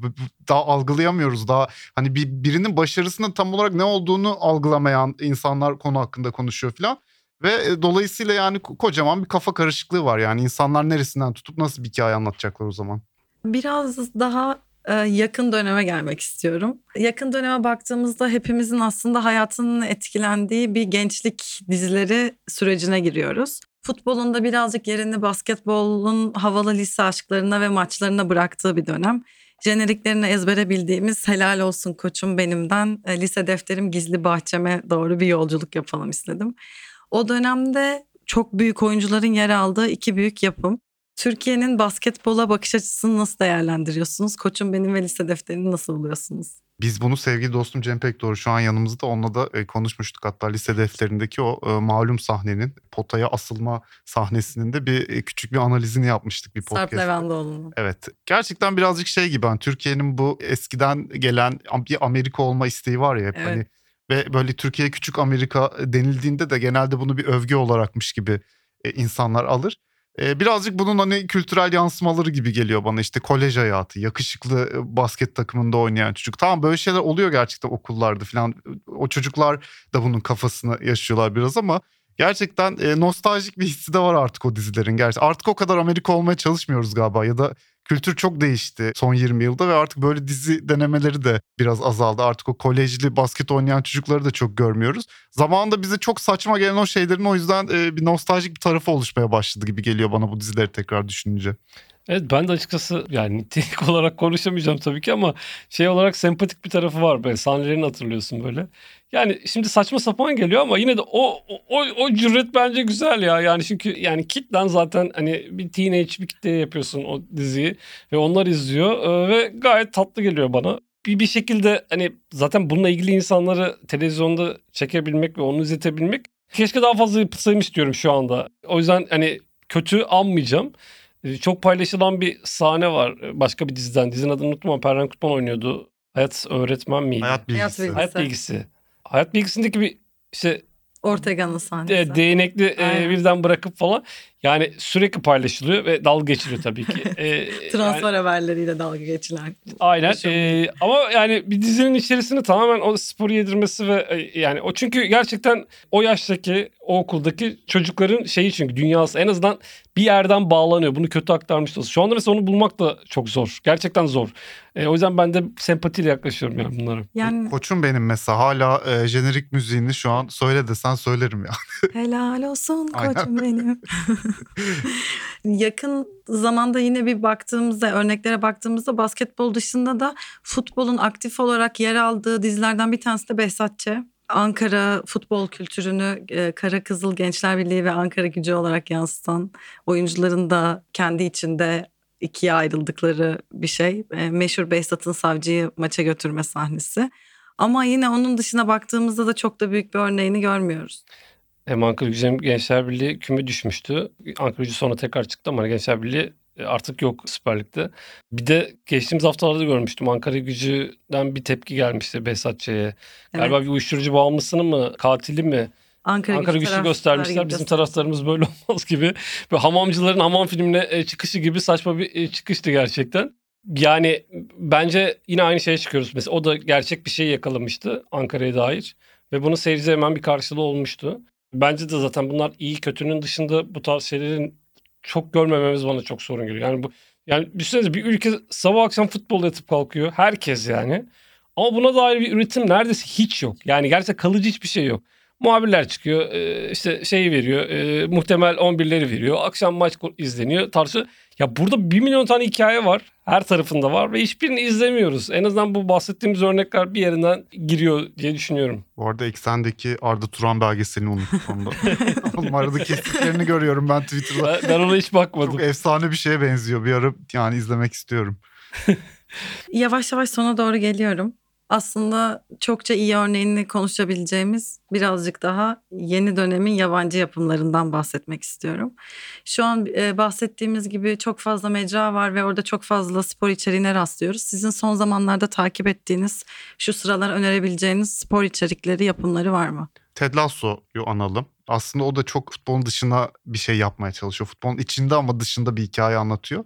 Speaker 4: daha algılayamıyoruz daha hani bir birinin başarısının tam olarak ne olduğunu algılamayan insanlar konu hakkında konuşuyor falan ve e, dolayısıyla yani kocaman bir kafa karışıklığı var yani insanlar neresinden tutup nasıl bir hikaye anlatacaklar o zaman.
Speaker 3: Biraz daha e, yakın döneme gelmek istiyorum. Yakın döneme baktığımızda hepimizin aslında hayatının etkilendiği bir gençlik dizileri sürecine giriyoruz. Futbolun da birazcık yerini basketbolun havalı lise aşklarına ve maçlarına bıraktığı bir dönem. jeneriklerini ezbere bildiğimiz Helal Olsun Koçum Benim'den e, lise defterim gizli bahçeme doğru bir yolculuk yapalım istedim. O dönemde çok büyük oyuncuların yer aldığı iki büyük yapım. Türkiye'nin basketbola bakış açısını nasıl değerlendiriyorsunuz? Koçum Benim ve lise defterini nasıl buluyorsunuz?
Speaker 4: Biz bunu sevgili dostum Cem Pekdoğru şu an yanımızda onunla da e, konuşmuştuk. Hatta lise defterindeki o e, malum sahnenin potaya asılma sahnesinin de bir e, küçük bir analizini yapmıştık bir
Speaker 3: Sarp
Speaker 4: podcast.
Speaker 3: Levendioğlu'nun.
Speaker 4: Evet. Gerçekten birazcık şey gibi hani Türkiye'nin bu eskiden gelen bir Amerika olma isteği var ya hep
Speaker 3: Evet.
Speaker 4: hani ve böyle Türkiye küçük Amerika denildiğinde de genelde bunu bir övgü olarakmış gibi e, insanlar alır. E, birazcık bunun hani kültürel yansımaları gibi geliyor bana işte kolej hayatı, yakışıklı e, basket takımında oynayan çocuk. Tamam böyle şeyler oluyor gerçekten okullarda falan. O çocuklar da bunun kafasını yaşıyorlar biraz ama gerçekten e, nostaljik bir hissi de var artık o dizilerin. Gerçi artık o kadar Amerika olmaya çalışmıyoruz galiba ya da kültür çok değişti son 20 yılda ve artık böyle dizi denemeleri de biraz azaldı. Artık o kolejli basket oynayan çocukları da çok görmüyoruz. Zamanında bize çok saçma gelen o şeylerin o yüzden bir nostaljik bir tarafı oluşmaya başladı gibi geliyor bana bu dizileri tekrar düşününce.
Speaker 5: Evet ben de açıkçası yani nitelik olarak konuşamayacağım tabii ki ama şey olarak sempatik bir tarafı var böyle sahneleri hatırlıyorsun böyle. Yani şimdi saçma sapan geliyor ama yine de o o o cüret bence güzel ya. Yani çünkü yani kitlen zaten hani bir teenage bir kitleye yapıyorsun o diziyi ve onlar izliyor e, ve gayet tatlı geliyor bana. Bir bir şekilde hani zaten bununla ilgili insanları televizyonda çekebilmek ve onu izletebilmek keşke daha fazla yapılsaymış diyorum şu anda. O yüzden hani kötü anmayacağım. Ee, Çok paylaşılan bir sahne var e, başka bir diziden. Dizinin adını unuttum ama Perran Kutman oynuyordu. Hayat öğretmen miydi?
Speaker 4: Hayat bilgisi.
Speaker 3: bilgisi.
Speaker 5: Hayat bilgisi. Hayat bilgisindeki bir işte
Speaker 3: Ortega'nın sahnesi.
Speaker 5: de, değnekli e, birden bırakıp falan yani sürekli paylaşılıyor ve dalga geçiliyor tabii ki. E,
Speaker 3: Transfer
Speaker 5: yani-
Speaker 3: haberleriyle dalga geçilen.
Speaker 5: Aynen. Ee, ama yani bir dizinin içerisinde tamamen o sporu yedirmesi ve e, yani o çünkü gerçekten o yaştaki o okuldaki çocukların şeyi çünkü dünyası en azından bir yerden bağlanıyor. Bunu kötü aktarmış olsun. Şu anda mesela onu bulmak da çok zor. Gerçekten zor. E, o yüzden ben de sempatiyle yaklaşıyorum yani bunlara.
Speaker 3: Yani
Speaker 4: Koçum benim mesela hala e, jenerik müziğini şu an söyle desen söylerim ya.
Speaker 3: helal olsun koçum benim. Yakın zamanda yine bir baktığımızda örneklere baktığımızda basketbol dışında da futbolun aktif olarak yer aldığı dizilerden bir tanesi de Behzat Ç. Ankara futbol kültürünü e, Kara Kızıl Gençler Birliği ve Ankara Gücü olarak yansıtan oyuncuların da kendi içinde ikiye ayrıldıkları bir şey. E, meşhur Behzat'ın savcıyı maça götürme sahnesi. Ama yine onun dışına baktığımızda da çok da büyük bir örneğini görmüyoruz.
Speaker 5: Hem Ankara Gücü hem Gençler Birliği küme düşmüştü. Ankara Gücü sonra tekrar çıktı ama Gençler Birliği e, artık yok Süper Lig'de. Bir de geçtiğimiz haftalarda görmüştüm. Ankara Gücü'den bir tepki gelmişti Behzat Ç'ye.
Speaker 3: Evet.
Speaker 5: Galiba bir uyuşturucu bağımlısını mı, katili mi?
Speaker 3: Ankara,
Speaker 5: Ankara
Speaker 3: gücü
Speaker 5: güçlü
Speaker 3: taraftarı
Speaker 5: göstermişler.
Speaker 3: gibi
Speaker 5: Bizim taraftarımız böyle olmaz gibi. Ve hamamcıların hamam filmine e, çıkışı gibi saçma bir e, çıkıştı gerçekten. Yani bence yine aynı şeye çıkıyoruz. Mesela o da gerçek bir şey yakalamıştı Ankara'ya dair. Ve bunu seyirciye hemen bir karşılığı olmuştu. Bence de zaten bunlar iyi kötünün dışında bu tarz şeylerin çok görmememiz bana çok sorun geliyor. Yani bu yani düşünsenize bir ülke sabah akşam futbol yatıp kalkıyor. Herkes yani. Ama buna dair bir üretim neredeyse hiç yok. Yani gerçekten kalıcı hiçbir şey yok. Muhabirler çıkıyor e, işte şeyi veriyor e, muhtemel 11'leri veriyor. Akşam maç izleniyor tartışıyor. Ya burada bir milyon tane hikaye var. Her tarafında var ve hiçbirini izlemiyoruz. En azından bu bahsettiğimiz örnekler bir yerinden giriyor diye düşünüyorum.
Speaker 4: Bu arada eksendeki Arda Turan belgeselini unuttum sonunda. Oğlum arada kesitlerini görüyorum ben Twitter'da.
Speaker 5: Ben, ben ona hiç bakmadım.
Speaker 4: Çok efsane bir şeye benziyor. Bir ara yani izlemek istiyorum.
Speaker 3: Yavaş yavaş sona doğru geliyorum. Aslında çokça iyi örneğini konuşabileceğimiz birazcık daha yeni dönemin yabancı yapımlarından bahsetmek istiyorum. Şu an e, bahsettiğimiz gibi çok fazla mecra var ve orada çok fazla spor içeriğine rastlıyoruz. Sizin son zamanlarda takip ettiğiniz, şu sıralar önerebileceğiniz spor içerikleri, yapımları var mı?
Speaker 4: Ted Lasso'yu analım. Aslında o da çok futbolun dışına bir şey yapmaya çalışıyor. Futbolun içinde ama dışında bir hikaye anlatıyor.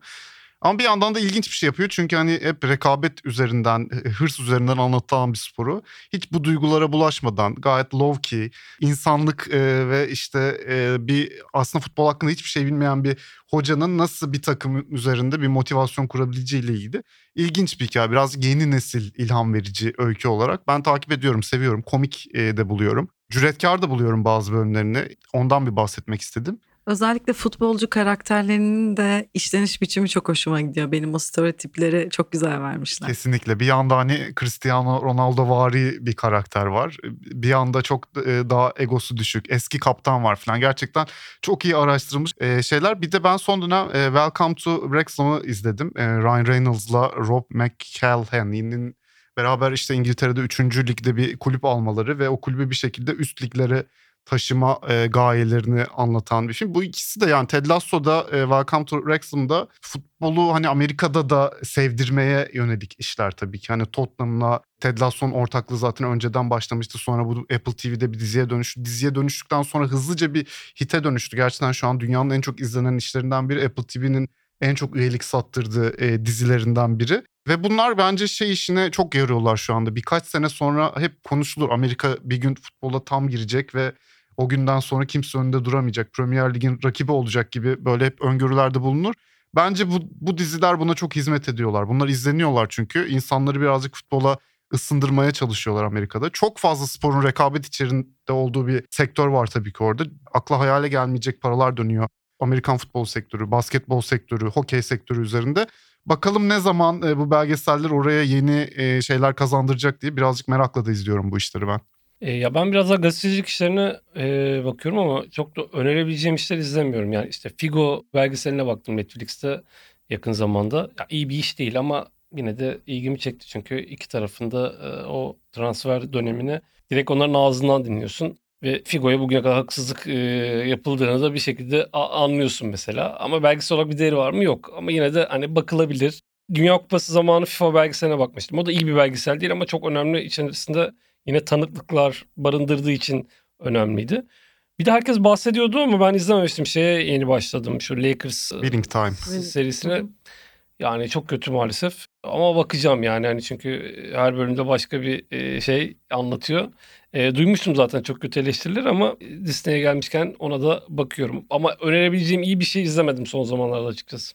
Speaker 4: Ama bir yandan da ilginç bir şey yapıyor. Çünkü hani hep rekabet üzerinden, hırs üzerinden anlatılan bir sporu. Hiç bu duygulara bulaşmadan gayet low key, insanlık e, ve işte e, bir aslında futbol hakkında hiçbir şey bilmeyen bir hocanın nasıl bir takım üzerinde bir motivasyon kurabileceğiyle ilgili ilginç bir hikaye. Biraz yeni nesil ilham verici öykü olarak. Ben takip ediyorum, seviyorum. Komik e, de buluyorum. Cüretkar da buluyorum bazı bölümlerini. Ondan bir bahsetmek istedim.
Speaker 3: Özellikle futbolcu karakterlerinin de işleniş biçimi çok hoşuma gidiyor. Benim o stereotipleri çok güzel vermişler.
Speaker 4: Kesinlikle. Bir yanda hani Cristiano Ronaldo vari bir karakter var. Bir yanda çok e, daha egosu düşük. Eski kaptan var falan. Gerçekten çok iyi araştırılmış e, şeyler. Bir de ben son dönem e, Welcome to Wrexham'ı izledim. Ryan Reynolds'la Rob McElhenney'nin beraber işte İngiltere'de 3. ligde bir kulüp almaları ve o kulübü bir şekilde üst liglere taşıma e, gayelerini anlatan bir film. Bu ikisi de yani Ted Lasso'da e, Welcome to Wrexham'da futbolu hani Amerika'da da sevdirmeye yönelik işler tabii ki. Hani Tottenham'la Ted Lasso'nun ortaklığı zaten önceden başlamıştı. Sonra bu Apple TV'de bir diziye dönüştü. Diziye dönüştükten sonra hızlıca bir hite dönüştü. Gerçekten şu an dünyanın en çok izlenen işlerinden biri Apple TV'nin en çok üyelik sattırdığı e, dizilerinden biri. Ve bunlar bence şey işine çok yarıyorlar şu anda. Birkaç sene sonra hep konuşulur. Amerika bir gün futbola tam girecek ve o günden sonra kimse önünde duramayacak. Premier Lig'in rakibi olacak gibi böyle hep öngörülerde bulunur. Bence bu, bu diziler buna çok hizmet ediyorlar. Bunlar izleniyorlar çünkü. insanları birazcık futbola ısındırmaya çalışıyorlar Amerika'da. Çok fazla sporun rekabet içerisinde olduğu bir sektör var tabii ki orada. Akla hayale gelmeyecek paralar dönüyor. Amerikan futbol sektörü, basketbol sektörü, hokey sektörü üzerinde. Bakalım ne zaman e, bu belgeseller oraya yeni e, şeyler kazandıracak diye birazcık merakla da izliyorum bu işleri ben.
Speaker 5: E, ya ben biraz daha gazetecilik işlerine e, bakıyorum ama çok da önerebileceğim işler izlemiyorum. Yani işte Figo belgeseline baktım Netflix'te yakın zamanda. Ya iyi bir iş değil ama yine de ilgimi çekti. Çünkü iki tarafında e, o transfer dönemini direkt onların ağzından dinliyorsun. Ve Figo'ya bugüne kadar haksızlık e, yapıldığını da bir şekilde anlıyorsun mesela. Ama belgesel olarak bir değeri var mı? Yok. Ama yine de hani bakılabilir. Dünya Kupası zamanı FIFA belgeseline bakmıştım. O da iyi bir belgesel değil ama çok önemli içerisinde yine tanıklıklar barındırdığı için önemliydi. Bir de herkes bahsediyordu ama ben izlememiştim. Şeye yeni başladım. Şu Lakers
Speaker 4: Winning Time
Speaker 5: serisine. Yani çok kötü maalesef. Ama bakacağım yani hani çünkü her bölümde başka bir şey anlatıyor. E, duymuştum zaten çok kötü eleştiriler ama Disney'e gelmişken ona da bakıyorum. Ama önerebileceğim iyi bir şey izlemedim son zamanlarda açıkçası.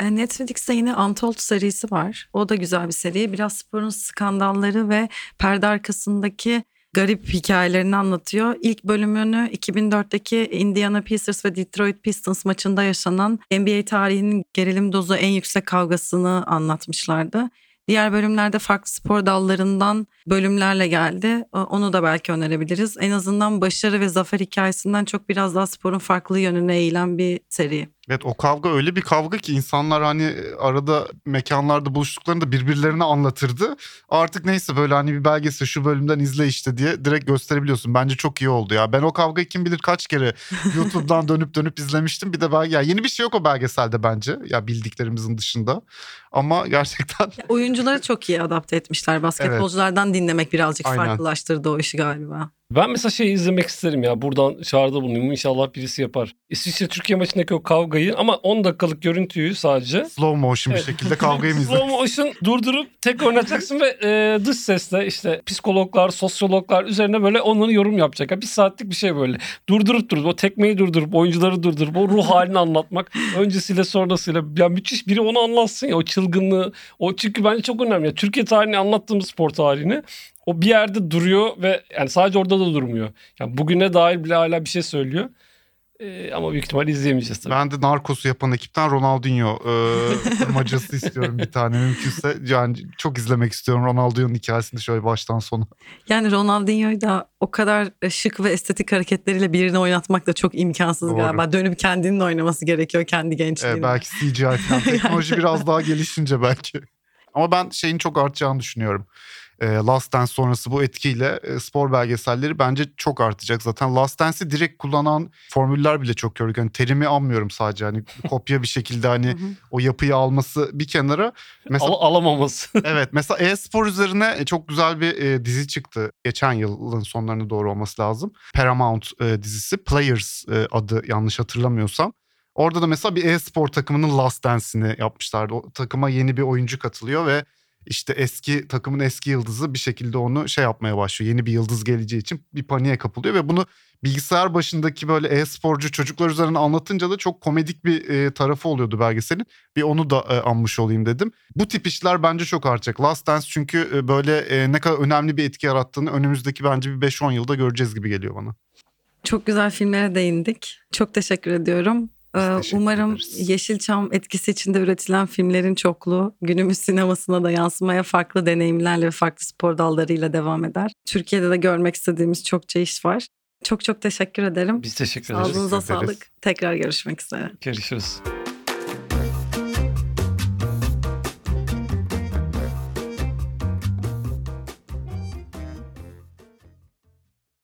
Speaker 3: E, Netflix'te yine Untold serisi var. O da güzel bir seri. Biraz sporun skandalları ve perde arkasındaki garip hikayelerini anlatıyor. İlk bölümünü 2004'teki Indiana Pacers ve Detroit Pistons maçında yaşanan NBA tarihinin gerilim dozu en yüksek kavgasını anlatmışlardı. Diğer bölümlerde farklı spor dallarından bölümlerle geldi. Onu da belki önerebiliriz. En azından başarı ve zafer hikayesinden çok biraz daha sporun farklı yönüne eğilen bir seri.
Speaker 4: Evet o kavga öyle bir kavga ki insanlar hani e, arada mekanlarda buluştuklarında birbirlerine anlatırdı. Artık neyse böyle hani bir belgesel şu bölümden izle işte diye direkt gösterebiliyorsun. Bence çok iyi oldu ya. Ben o kavgayı kim bilir kaç kere YouTube'dan dönüp dönüp izlemiştim. Bir de ben ya yeni bir şey yok o belgeselde bence. Ya bildiklerimizin dışında. Ama gerçekten
Speaker 3: oyuncuları çok iyi adapte etmişler. Basketbolculardan evet. dinlemek birazcık Aynen. farklılaştırdı o işi galiba.
Speaker 5: Ben mesela şey izlemek isterim ya. Buradan çağrıda bulunayım. İnşallah birisi yapar. İsviçre Türkiye maçındaki o kavgayı ama 10 dakikalık görüntüyü sadece.
Speaker 4: Slow motion bir şekilde kavgayı mı
Speaker 5: Slow motion durdurup tek oynatacaksın ve e, dış sesle işte psikologlar, sosyologlar üzerine böyle onları yorum yapacak. Yani bir saatlik bir şey böyle. Durdurup durup o tekmeyi durdurup oyuncuları durdurup o ruh halini anlatmak. Öncesiyle sonrasıyla. Ya müthiş biri onu anlatsın ya o çılgınlığı. O çünkü bence çok önemli. Türkiye tarihini anlattığımız spor tarihini o bir yerde duruyor ve yani sadece orada da durmuyor. Yani bugüne dair bile hala bir şey söylüyor. Ee, ama büyük ihtimalle izleyemeyeceğiz tabii.
Speaker 4: Ben de Narcos'u yapan ekipten Ronaldinho e, macası istiyorum bir tane mümkünse. Yani çok izlemek istiyorum Ronaldinho'nun hikayesini şöyle baştan sona.
Speaker 3: Yani Ronaldinho'yu da o kadar şık ve estetik hareketleriyle birini oynatmak da çok imkansız Doğru. galiba. Dönüp kendinin oynaması gerekiyor kendi gençliğinde.
Speaker 4: Evet, belki CGI falan. Teknoloji biraz daha gelişince belki. Ama ben şeyin çok artacağını düşünüyorum e, Last Dance sonrası bu etkiyle e, spor belgeselleri bence çok artacak. Zaten Last Dance'i direkt kullanan formüller bile çok gördük. Hani terimi anmıyorum sadece hani kopya bir şekilde hani o yapıyı alması bir kenara.
Speaker 5: Mesela, Al alamaması.
Speaker 4: evet mesela e-spor üzerine e, çok güzel bir e, dizi çıktı. Geçen yılın sonlarına doğru olması lazım. Paramount e, dizisi Players e, adı yanlış hatırlamıyorsam. Orada da mesela bir e-spor takımının Last Dance'ini yapmışlardı. O takıma yeni bir oyuncu katılıyor ve işte eski takımın eski yıldızı bir şekilde onu şey yapmaya başlıyor. Yeni bir yıldız geleceği için bir paniğe kapılıyor ve bunu bilgisayar başındaki böyle e-sporcu çocuklar üzerine anlatınca da çok komedik bir e, tarafı oluyordu belgeselin. Bir onu da e, anmış olayım dedim. Bu tip işler bence çok artacak. Last Dance çünkü e, böyle e, ne kadar önemli bir etki yarattığını önümüzdeki bence bir 5-10 yılda göreceğiz gibi geliyor bana.
Speaker 3: Çok güzel filmlere değindik. Çok teşekkür ediyorum.
Speaker 4: Biz
Speaker 3: Ee, Umarım
Speaker 4: ederiz.
Speaker 3: Yeşilçam etkisi içinde üretilen filmlerin çokluğu günümüz sinemasına da yansımaya farklı deneyimlerle ve farklı spor dallarıyla devam eder. Türkiye'de de görmek istediğimiz çokça iş var. Çok çok teşekkür ederim.
Speaker 5: Biz teşekkür ederiz.
Speaker 3: Ağzınıza sağlık. Tekrar görüşmek üzere.
Speaker 5: Görüşürüz.